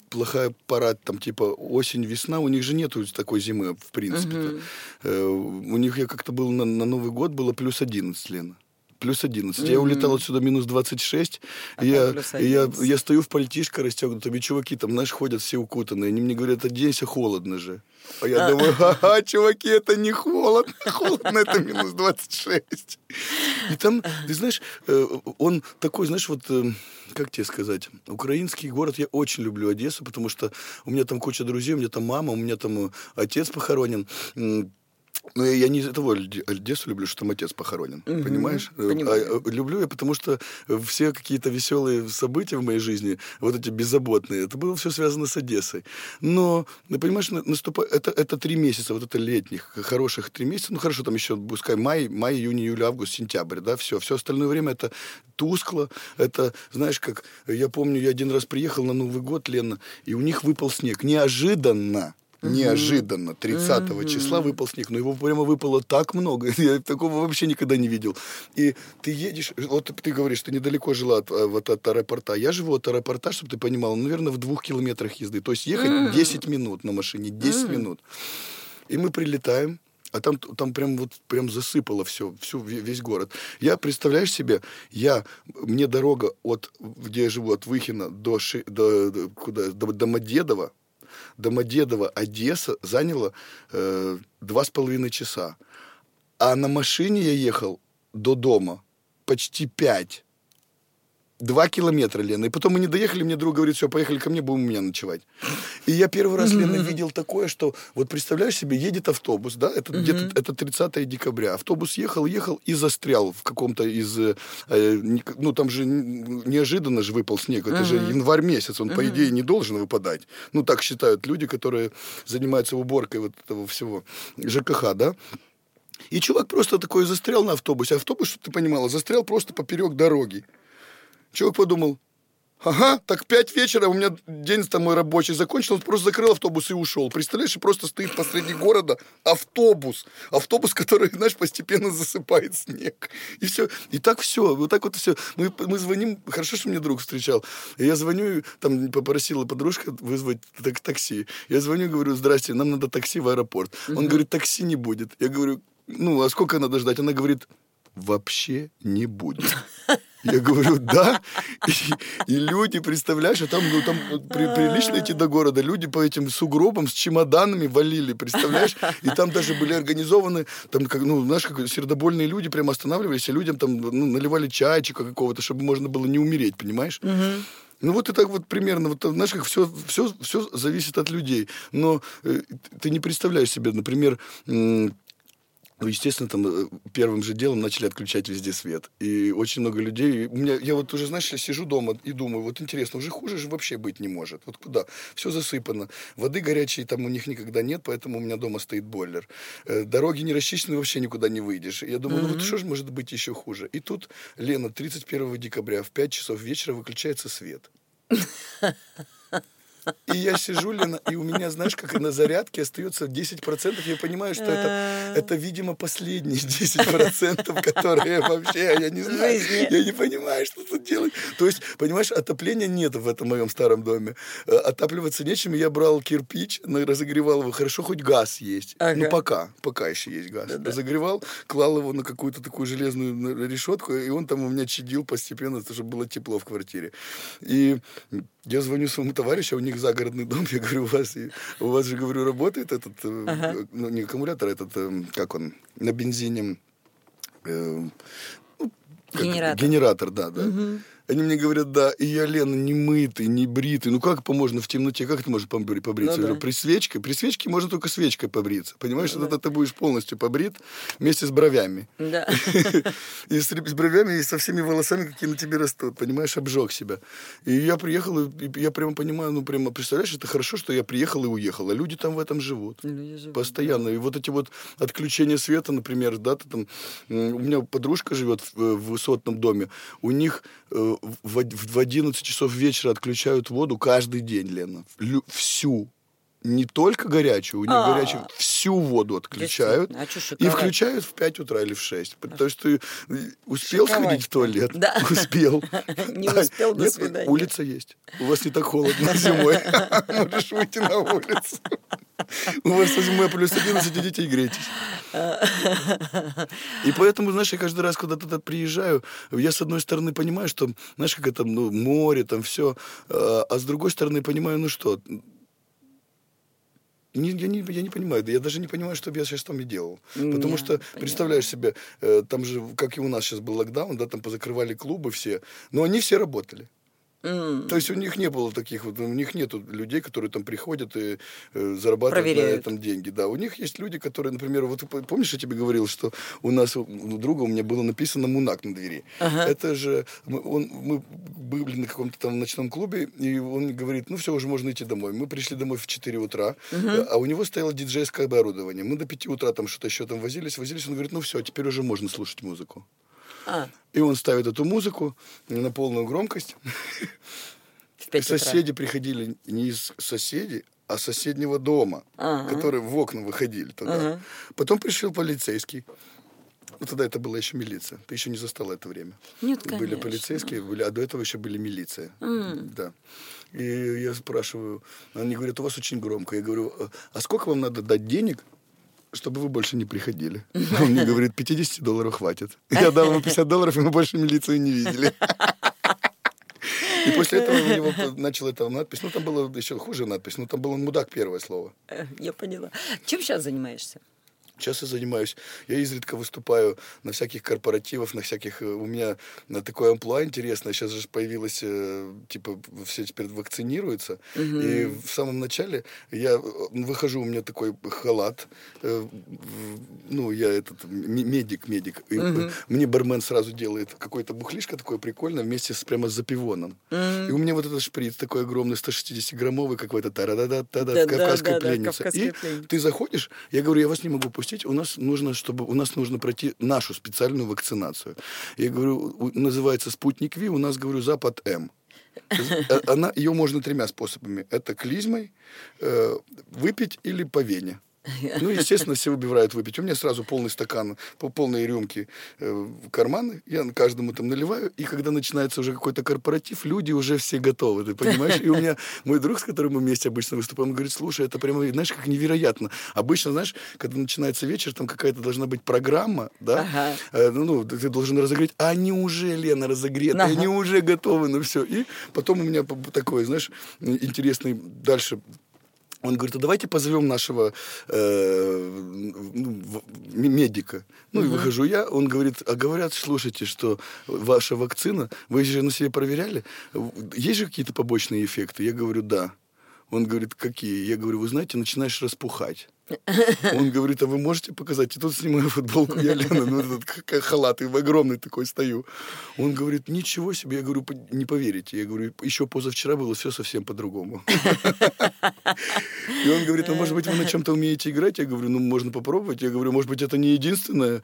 плохая пора, там типа осень, весна, у них же нету такой зимы, в принципе. Э, у них я как-то был на, на Новый год, было плюс 11, Лена. Плюс 11. Я улетал отсюда минус 26. А я, я, 11. я стою в пальтишко расстегнутом, и чуваки там, знаешь, ходят все укутанные. Они мне говорят, оденься, холодно же. А я думаю, ха-ха, чуваки, это не холодно. Холодно, это минус 26. И там, ты знаешь, э, он такой, знаешь, вот, э, как тебе сказать, украинский город, я очень люблю Одессу, потому что у меня там куча друзей, у меня там мама, у меня там э, отец похоронен. Но я, я не из-за того Оде- Одессу люблю, что там отец похоронен, понимаешь? Э, понимаю. а, э, люблю я, потому что все какие-то веселые события в моей жизни, вот эти беззаботные, это было все связано с Одессой. Но, ты понимаешь, на- наступа- это, это три месяца, вот это летних, хороших три месяца, ну хорошо, там еще, пускай май, май, июнь, июль, август, сентябрь, да, все. Все остальное время это тускло, это, знаешь, как, я помню, я один раз приехал на Новый год, Лена, и у них выпал снег. Неожиданно. Неожиданно, 30 числа выпал снег, но его прямо выпало так много, я такого вообще никогда не видел. И ты едешь, вот ты говоришь, ты недалеко жила от, э, вот от аэропорта, я живу от аэропорта, чтобы ты понимал, наверное, в двух километрах езды, то есть ехать 10 минут на машине, 10 минут. И мы прилетаем, а там, там прям вот прям засыпало все, всю, ве- весь город. Я, представляешь себе, я, мне дорога от, где я живу, от Выхина до, Ши- до, до, куда, до Домодедово, Домодедово, Одесса заняла э, два с половиной часа. А на машине я ехал до дома почти пять. Два километра, Лена. И потом мы не доехали, мне друг говорит, все, поехали ко мне, будем у меня ночевать. И я первый раз, Лена, видел такое, что вот представляешь себе, едет автобус, да, это где-то это 30 декабря. Автобус ехал, ехал и застрял в каком-то из, э, не- ну там же неожиданно же выпал снег, это же январь месяц, он по идее не должен выпадать. Ну так считают люди, которые занимаются уборкой вот этого всего ЖКХ, да. И чувак просто такой застрял на автобусе. Автобус, чтобы ты понимала, застрял просто поперек дороги. Чувак подумал, ага, так пять вечера, у меня день там мой рабочий закончил, он просто закрыл автобус и ушел. Представляешь, и просто стоит посреди города автобус. Автобус, который, знаешь, постепенно засыпает снег. И все. И так все. Вот так вот все. Мы, мы звоним, хорошо, что мне друг встречал. Я звоню, там попросила подружка вызвать так- такси. Я звоню, говорю, здрасте, нам надо такси в аэропорт. Он говорит, такси не будет. Я говорю, ну, а сколько надо ждать? Она говорит, вообще не будет. Я говорю, да. И, и люди, представляешь, а там, ну, там при- прилично идти до города. Люди по этим сугробам с чемоданами валили, представляешь? И там даже были организованы, там, как, ну, знаешь, как сердобольные люди прямо останавливались, и людям там ну, наливали чайчика какого-то, чтобы можно было не умереть, понимаешь? Ну вот и так вот примерно, вот знаешь, как все, все, все зависит от людей. Но э, ты не представляешь себе, например, ну, естественно, там э, первым же делом начали отключать везде свет. И очень много людей... У меня, я вот уже, знаешь, я сижу дома и думаю, вот интересно, уже хуже же вообще быть не может. Вот куда? Все засыпано. Воды горячей там у них никогда нет, поэтому у меня дома стоит бойлер. Э, Дороги не расчищены, вообще никуда не выйдешь. И я думаю, ну вот что же может быть еще хуже? И тут, Лена, 31 декабря в 5 часов вечера выключается свет. И я сижу, Лена, и у меня, знаешь, как на зарядке остается 10%. Я понимаю, что это, это видимо, последние 10%, которые вообще, я не знаю, Жизни. я не понимаю, что тут делать. То есть, понимаешь, отопления нет в этом моем старом доме. Э, Отапливаться нечем, я брал кирпич, разогревал его. Хорошо, хоть газ есть. Ага. Ну, пока, пока еще есть газ. Разогревал, клал его на какую-то такую железную решетку, и он там у меня чадил постепенно, чтобы было тепло в квартире. И я звоню своему товарищу, а у них загородный дом, я говорю, у вас, у вас же, говорю, работает этот, э, ну, не аккумулятор, этот, э, как он, на бензине, э, ну, как- Генератор. Генератор, да, да. Они мне говорят, да, и я, Лена, не мытый, не бритый. Ну как можно в темноте, как ты можешь побри- побриться? Ну Я да. говорю, При свечке? При свечке можно только свечкой побриться. Понимаешь, тогда ты будешь полностью побрит вместе с бровями. Да. И с, бровями, и со всеми волосами, какие на тебе растут. Понимаешь, обжег себя. И я приехал, и я прямо понимаю, ну прямо, представляешь, это хорошо, что я приехал и уехал. А люди там в этом живут. Живут, Постоянно. И вот эти вот отключения света, например, да, ты там... У меня подружка живет в, в высотном доме. У них э, в, в 11 часов вечера отключают воду каждый день, Лена. Лю- Всю. Не только горячую, у них А. горячую, всю воду отключают. А чё и включают в 5 утра или в 6. Потому что ты э, успел Шиковать. сходить в туалет? Да. Успел. Не успел, до свидания. Улица есть. У вас не так холодно зимой. Можешь выйти на улицу. У вас зимой плюс 11, идите и грейтесь. И поэтому, знаешь, я каждый раз, когда туда приезжаю, я, с одной стороны, понимаю, что, знаешь, как это, ну, море, там все, а с другой стороны, понимаю, ну что, не- я, не, я не понимаю, да я даже не понимаю, что бы я сейчас там и делал. Потому Не, что, понятно. представляешь себе, э, там же, как и у нас сейчас был локдаун, да, там позакрывали клубы все, но они все работали. То есть у них не было таких вот, у них нету людей, которые там приходят и э, зарабатывают Проверяют. на этом деньги. Да, у них есть люди, которые, например, вот помнишь, я тебе говорил, что у нас у друга у меня было написано Мунак на двери. Это же мы, он, мы были на каком-то там ночном клубе, и он говорит, ну все, уже можно идти домой. Мы пришли домой в 4 утра, а у него стояло диджейское оборудование. Мы до 5 утра там что-то еще там возились, возились. Он говорит, ну все, теперь уже можно слушать музыку. А, И он ставит эту музыку на полную громкость. утра. Соседи приходили не из соседей, а соседнего дома, Ага. которые в окна выходили туда. Ага. Потом пришел полицейский. Ну, тогда это была еще милиция. Ты еще не застала это время. Нет, Были конечно. полицейские, были, а до этого еще были милиция. Да. И я спрашиваю, они говорят, у вас очень громко. Я говорю, «А- а сколько вам надо дать денег, чтобы вы больше не приходили? Он мне говорит, 50 долларов хватит. Я дал ему 50 долларов, и мы больше милицию не видели. И после этого у него начал эта надпись. Ну, там была еще хуже надпись. Ну, там был мудак первое слово. Я поняла. Чем сейчас занимаешься? Сейчас я занимаюсь. Я изредка выступаю на всяких корпоративах, на всяких... э, У меня на такое амплуа интересное. Сейчас же появилось, э, типа, все теперь вакцинируются. И в самом начале я э, выхожу, у меня такой халат. Ну, я этот медик, медик. И, э, Мне бармен сразу делает какой-то бухлишко такое прикольное вместе с прямо с запивоном. И у меня вот этот шприц такой огромный, 160-граммовый какой-то, та-да-да-да-да, Да-да-да-да, кавказская пленница. «Кавказская И пленница». ты заходишь, я говорю, я вас не могу пустить, у нас нужно, чтобы у нас нужно пройти нашу специальную вакцинацию. Я говорю, называется спутник Ви, у нас, говорю, Запад М. Э, Она, ее можно тремя способами. Это клизмой, э, выпить или по вене. Ну, естественно, все выбирают выпить. У меня сразу полный стакан, по полной рюмки э, в карманы. Я каждому там наливаю. И когда начинается уже какой-то корпоратив, люди уже все готовы, ты понимаешь? И у меня мой друг, с которым мы вместе обычно выступаем, говорит, слушай, это прямо, знаешь, как невероятно. Обычно, знаешь, когда начинается вечер, там какая-то должна быть программа, да? Ага. Э, ну, ну, ты должен разогреть. А они уже, Лена, разогреты, Ага. они уже готовы, ну все. И потом у меня такой, знаешь, интересный дальше он говорит, а давайте позовем нашего э, ну, медика. Ну, и выхожу я, он говорит, а говорят, слушайте, что ваша вакцина, вы же на себе проверяли, есть же какие-то побочные эффекты? Я говорю, да. Он говорит, какие? Я говорю, вы знаете, начинаешь распухать. Он говорит, а вы можете показать? И тут снимаю футболку, я Лена, ну этот халат, и в огромный такой стою. Он говорит, ничего себе. Я говорю, «По- не поверите. Я говорю, еще позавчера было все совсем по-другому. И он говорит, ну, может быть, вы на чем-то умеете играть? Я говорю, ну, можно попробовать. Я говорю, может быть, это не единственное,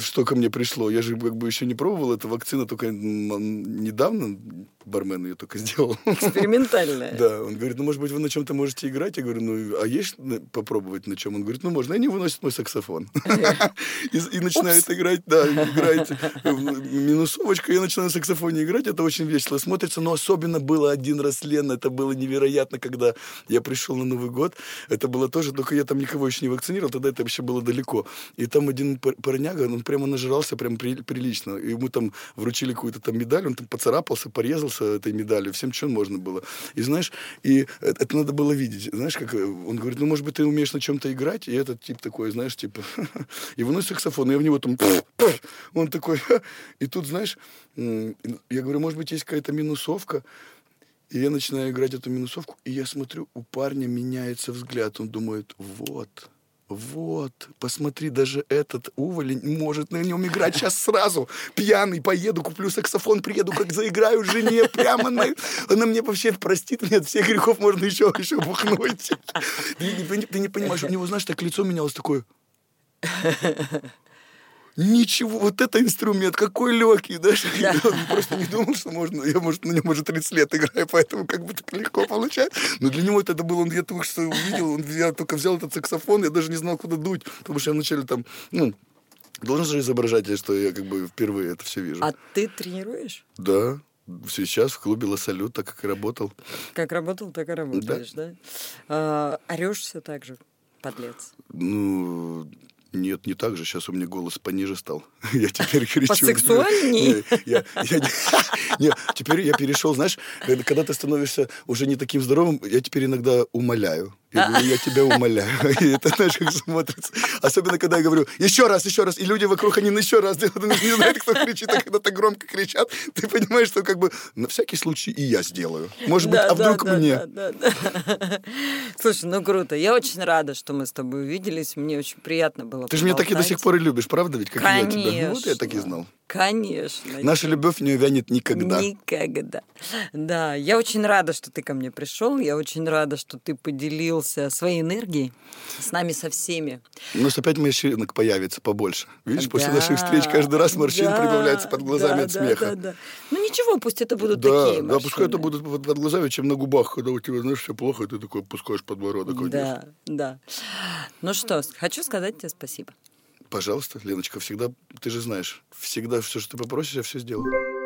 что ко мне пришло. Я же как бы еще не пробовал. Это вакцина только недавно, бармен ее только сделал. Экспериментальная. Да, он говорит, ну, может быть, вы на чем-то можете играть? Я говорю, ну, а есть попробовать на чем? Он говорит, ну, можно. И они выносят мой саксофон. И начинают играть, да, играть э, минусовочка. Я начинаю на саксофоне играть, это очень весело смотрится. Но особенно было один раз, Лена, это было невероятно, когда я пришел на Новый год. Это было тоже, только я там никого еще не вакцинировал, тогда это вообще было далеко. И там один пар- парняга, он прямо нажрался, прям при- прилично. Ему там вручили какую-то там медаль, он там поцарапался, порезался этой медалью, всем, чем можно было. И знаешь, и это, это надо было видеть. Знаешь, как э, он говорит, ну, может быть, ты умеешь на чем-то играть, и этот тип такой, знаешь, типа, и выносит саксофон, и я в него там, он такой, и тут, знаешь, я говорю, может быть, есть какая-то минусовка, и я начинаю играть эту минусовку, и я смотрю, у парня меняется взгляд. Он думает, вот, вот, посмотри, даже этот уволень может на нем играть сейчас сразу. Пьяный, поеду, куплю саксофон, приеду, как заиграю жене прямо на... Она мне вообще простит, мне от всех грехов можно еще, еще бухнуть. Ты, не- ты не понимаешь, у него, знаешь, так лицо менялось такое... Ничего, вот это инструмент, какой легкий, да? Я просто не думал, что можно, я, может, на нем уже 30 лет играю, поэтому как бы так легко получается. Но для него это было, он, я только что увидел, он, я только взял этот саксофон, я даже не знал, куда дуть, потому что я вначале там, ну, должен же изображать, что я как бы впервые это все вижу. А ты тренируешь? Да, сейчас в клубе «Ла Салют», так как и работал. Как работал, так и работаешь, да? А, орешь все так же, подлец. Ну, нет, не так же. Сейчас у меня голос пониже стал. Я теперь кричу. Посексуальней? Не, я- я- не, теперь я перешел, знаешь, когда ты становишься уже не таким здоровым, я теперь иногда умоляю. Я говорю, я тебя умоляю. И это, знаешь, как смотрится. Особенно, когда я говорю, еще раз, еще раз, и люди вокруг, они на еще раз делают, не знают, кто кричит, а когда так громко кричат, ты понимаешь, что как бы на всякий случай и я сделаю. Может быть, Да, а да, вдруг да, мне? да. Слушай, ну круто. Я очень рада, что мы с тобой увиделись. Мне очень приятно было Ты же меня так и до сих пор и любишь, правда ведь? Как и я тебя. Конечно. Ну, Вот я так и знал. Конечно. Наша любовь не увянет никогда. Никогда. Да, я очень рада, что ты ко мне пришел. Я очень рада, что ты поделился своей энергией с нами, со всеми. У нас опять морщинок появится побольше. Видишь, после Да, наших встреч каждый раз морщин да, прибавляется под глазами да, от да, смеха. Да, да. Ну ничего, пусть это будут Да, такие да, пускай это морщины. будет под, глазами, чем на губах, когда у тебя, знаешь, все плохо, и ты такой опускаешь подбородок. вниз. Да, да. Ну что, хочу сказать тебе спасибо. Пожалуйста, Леночка, всегда, ты же знаешь, всегда все, что ты попросишь, я все сделаю.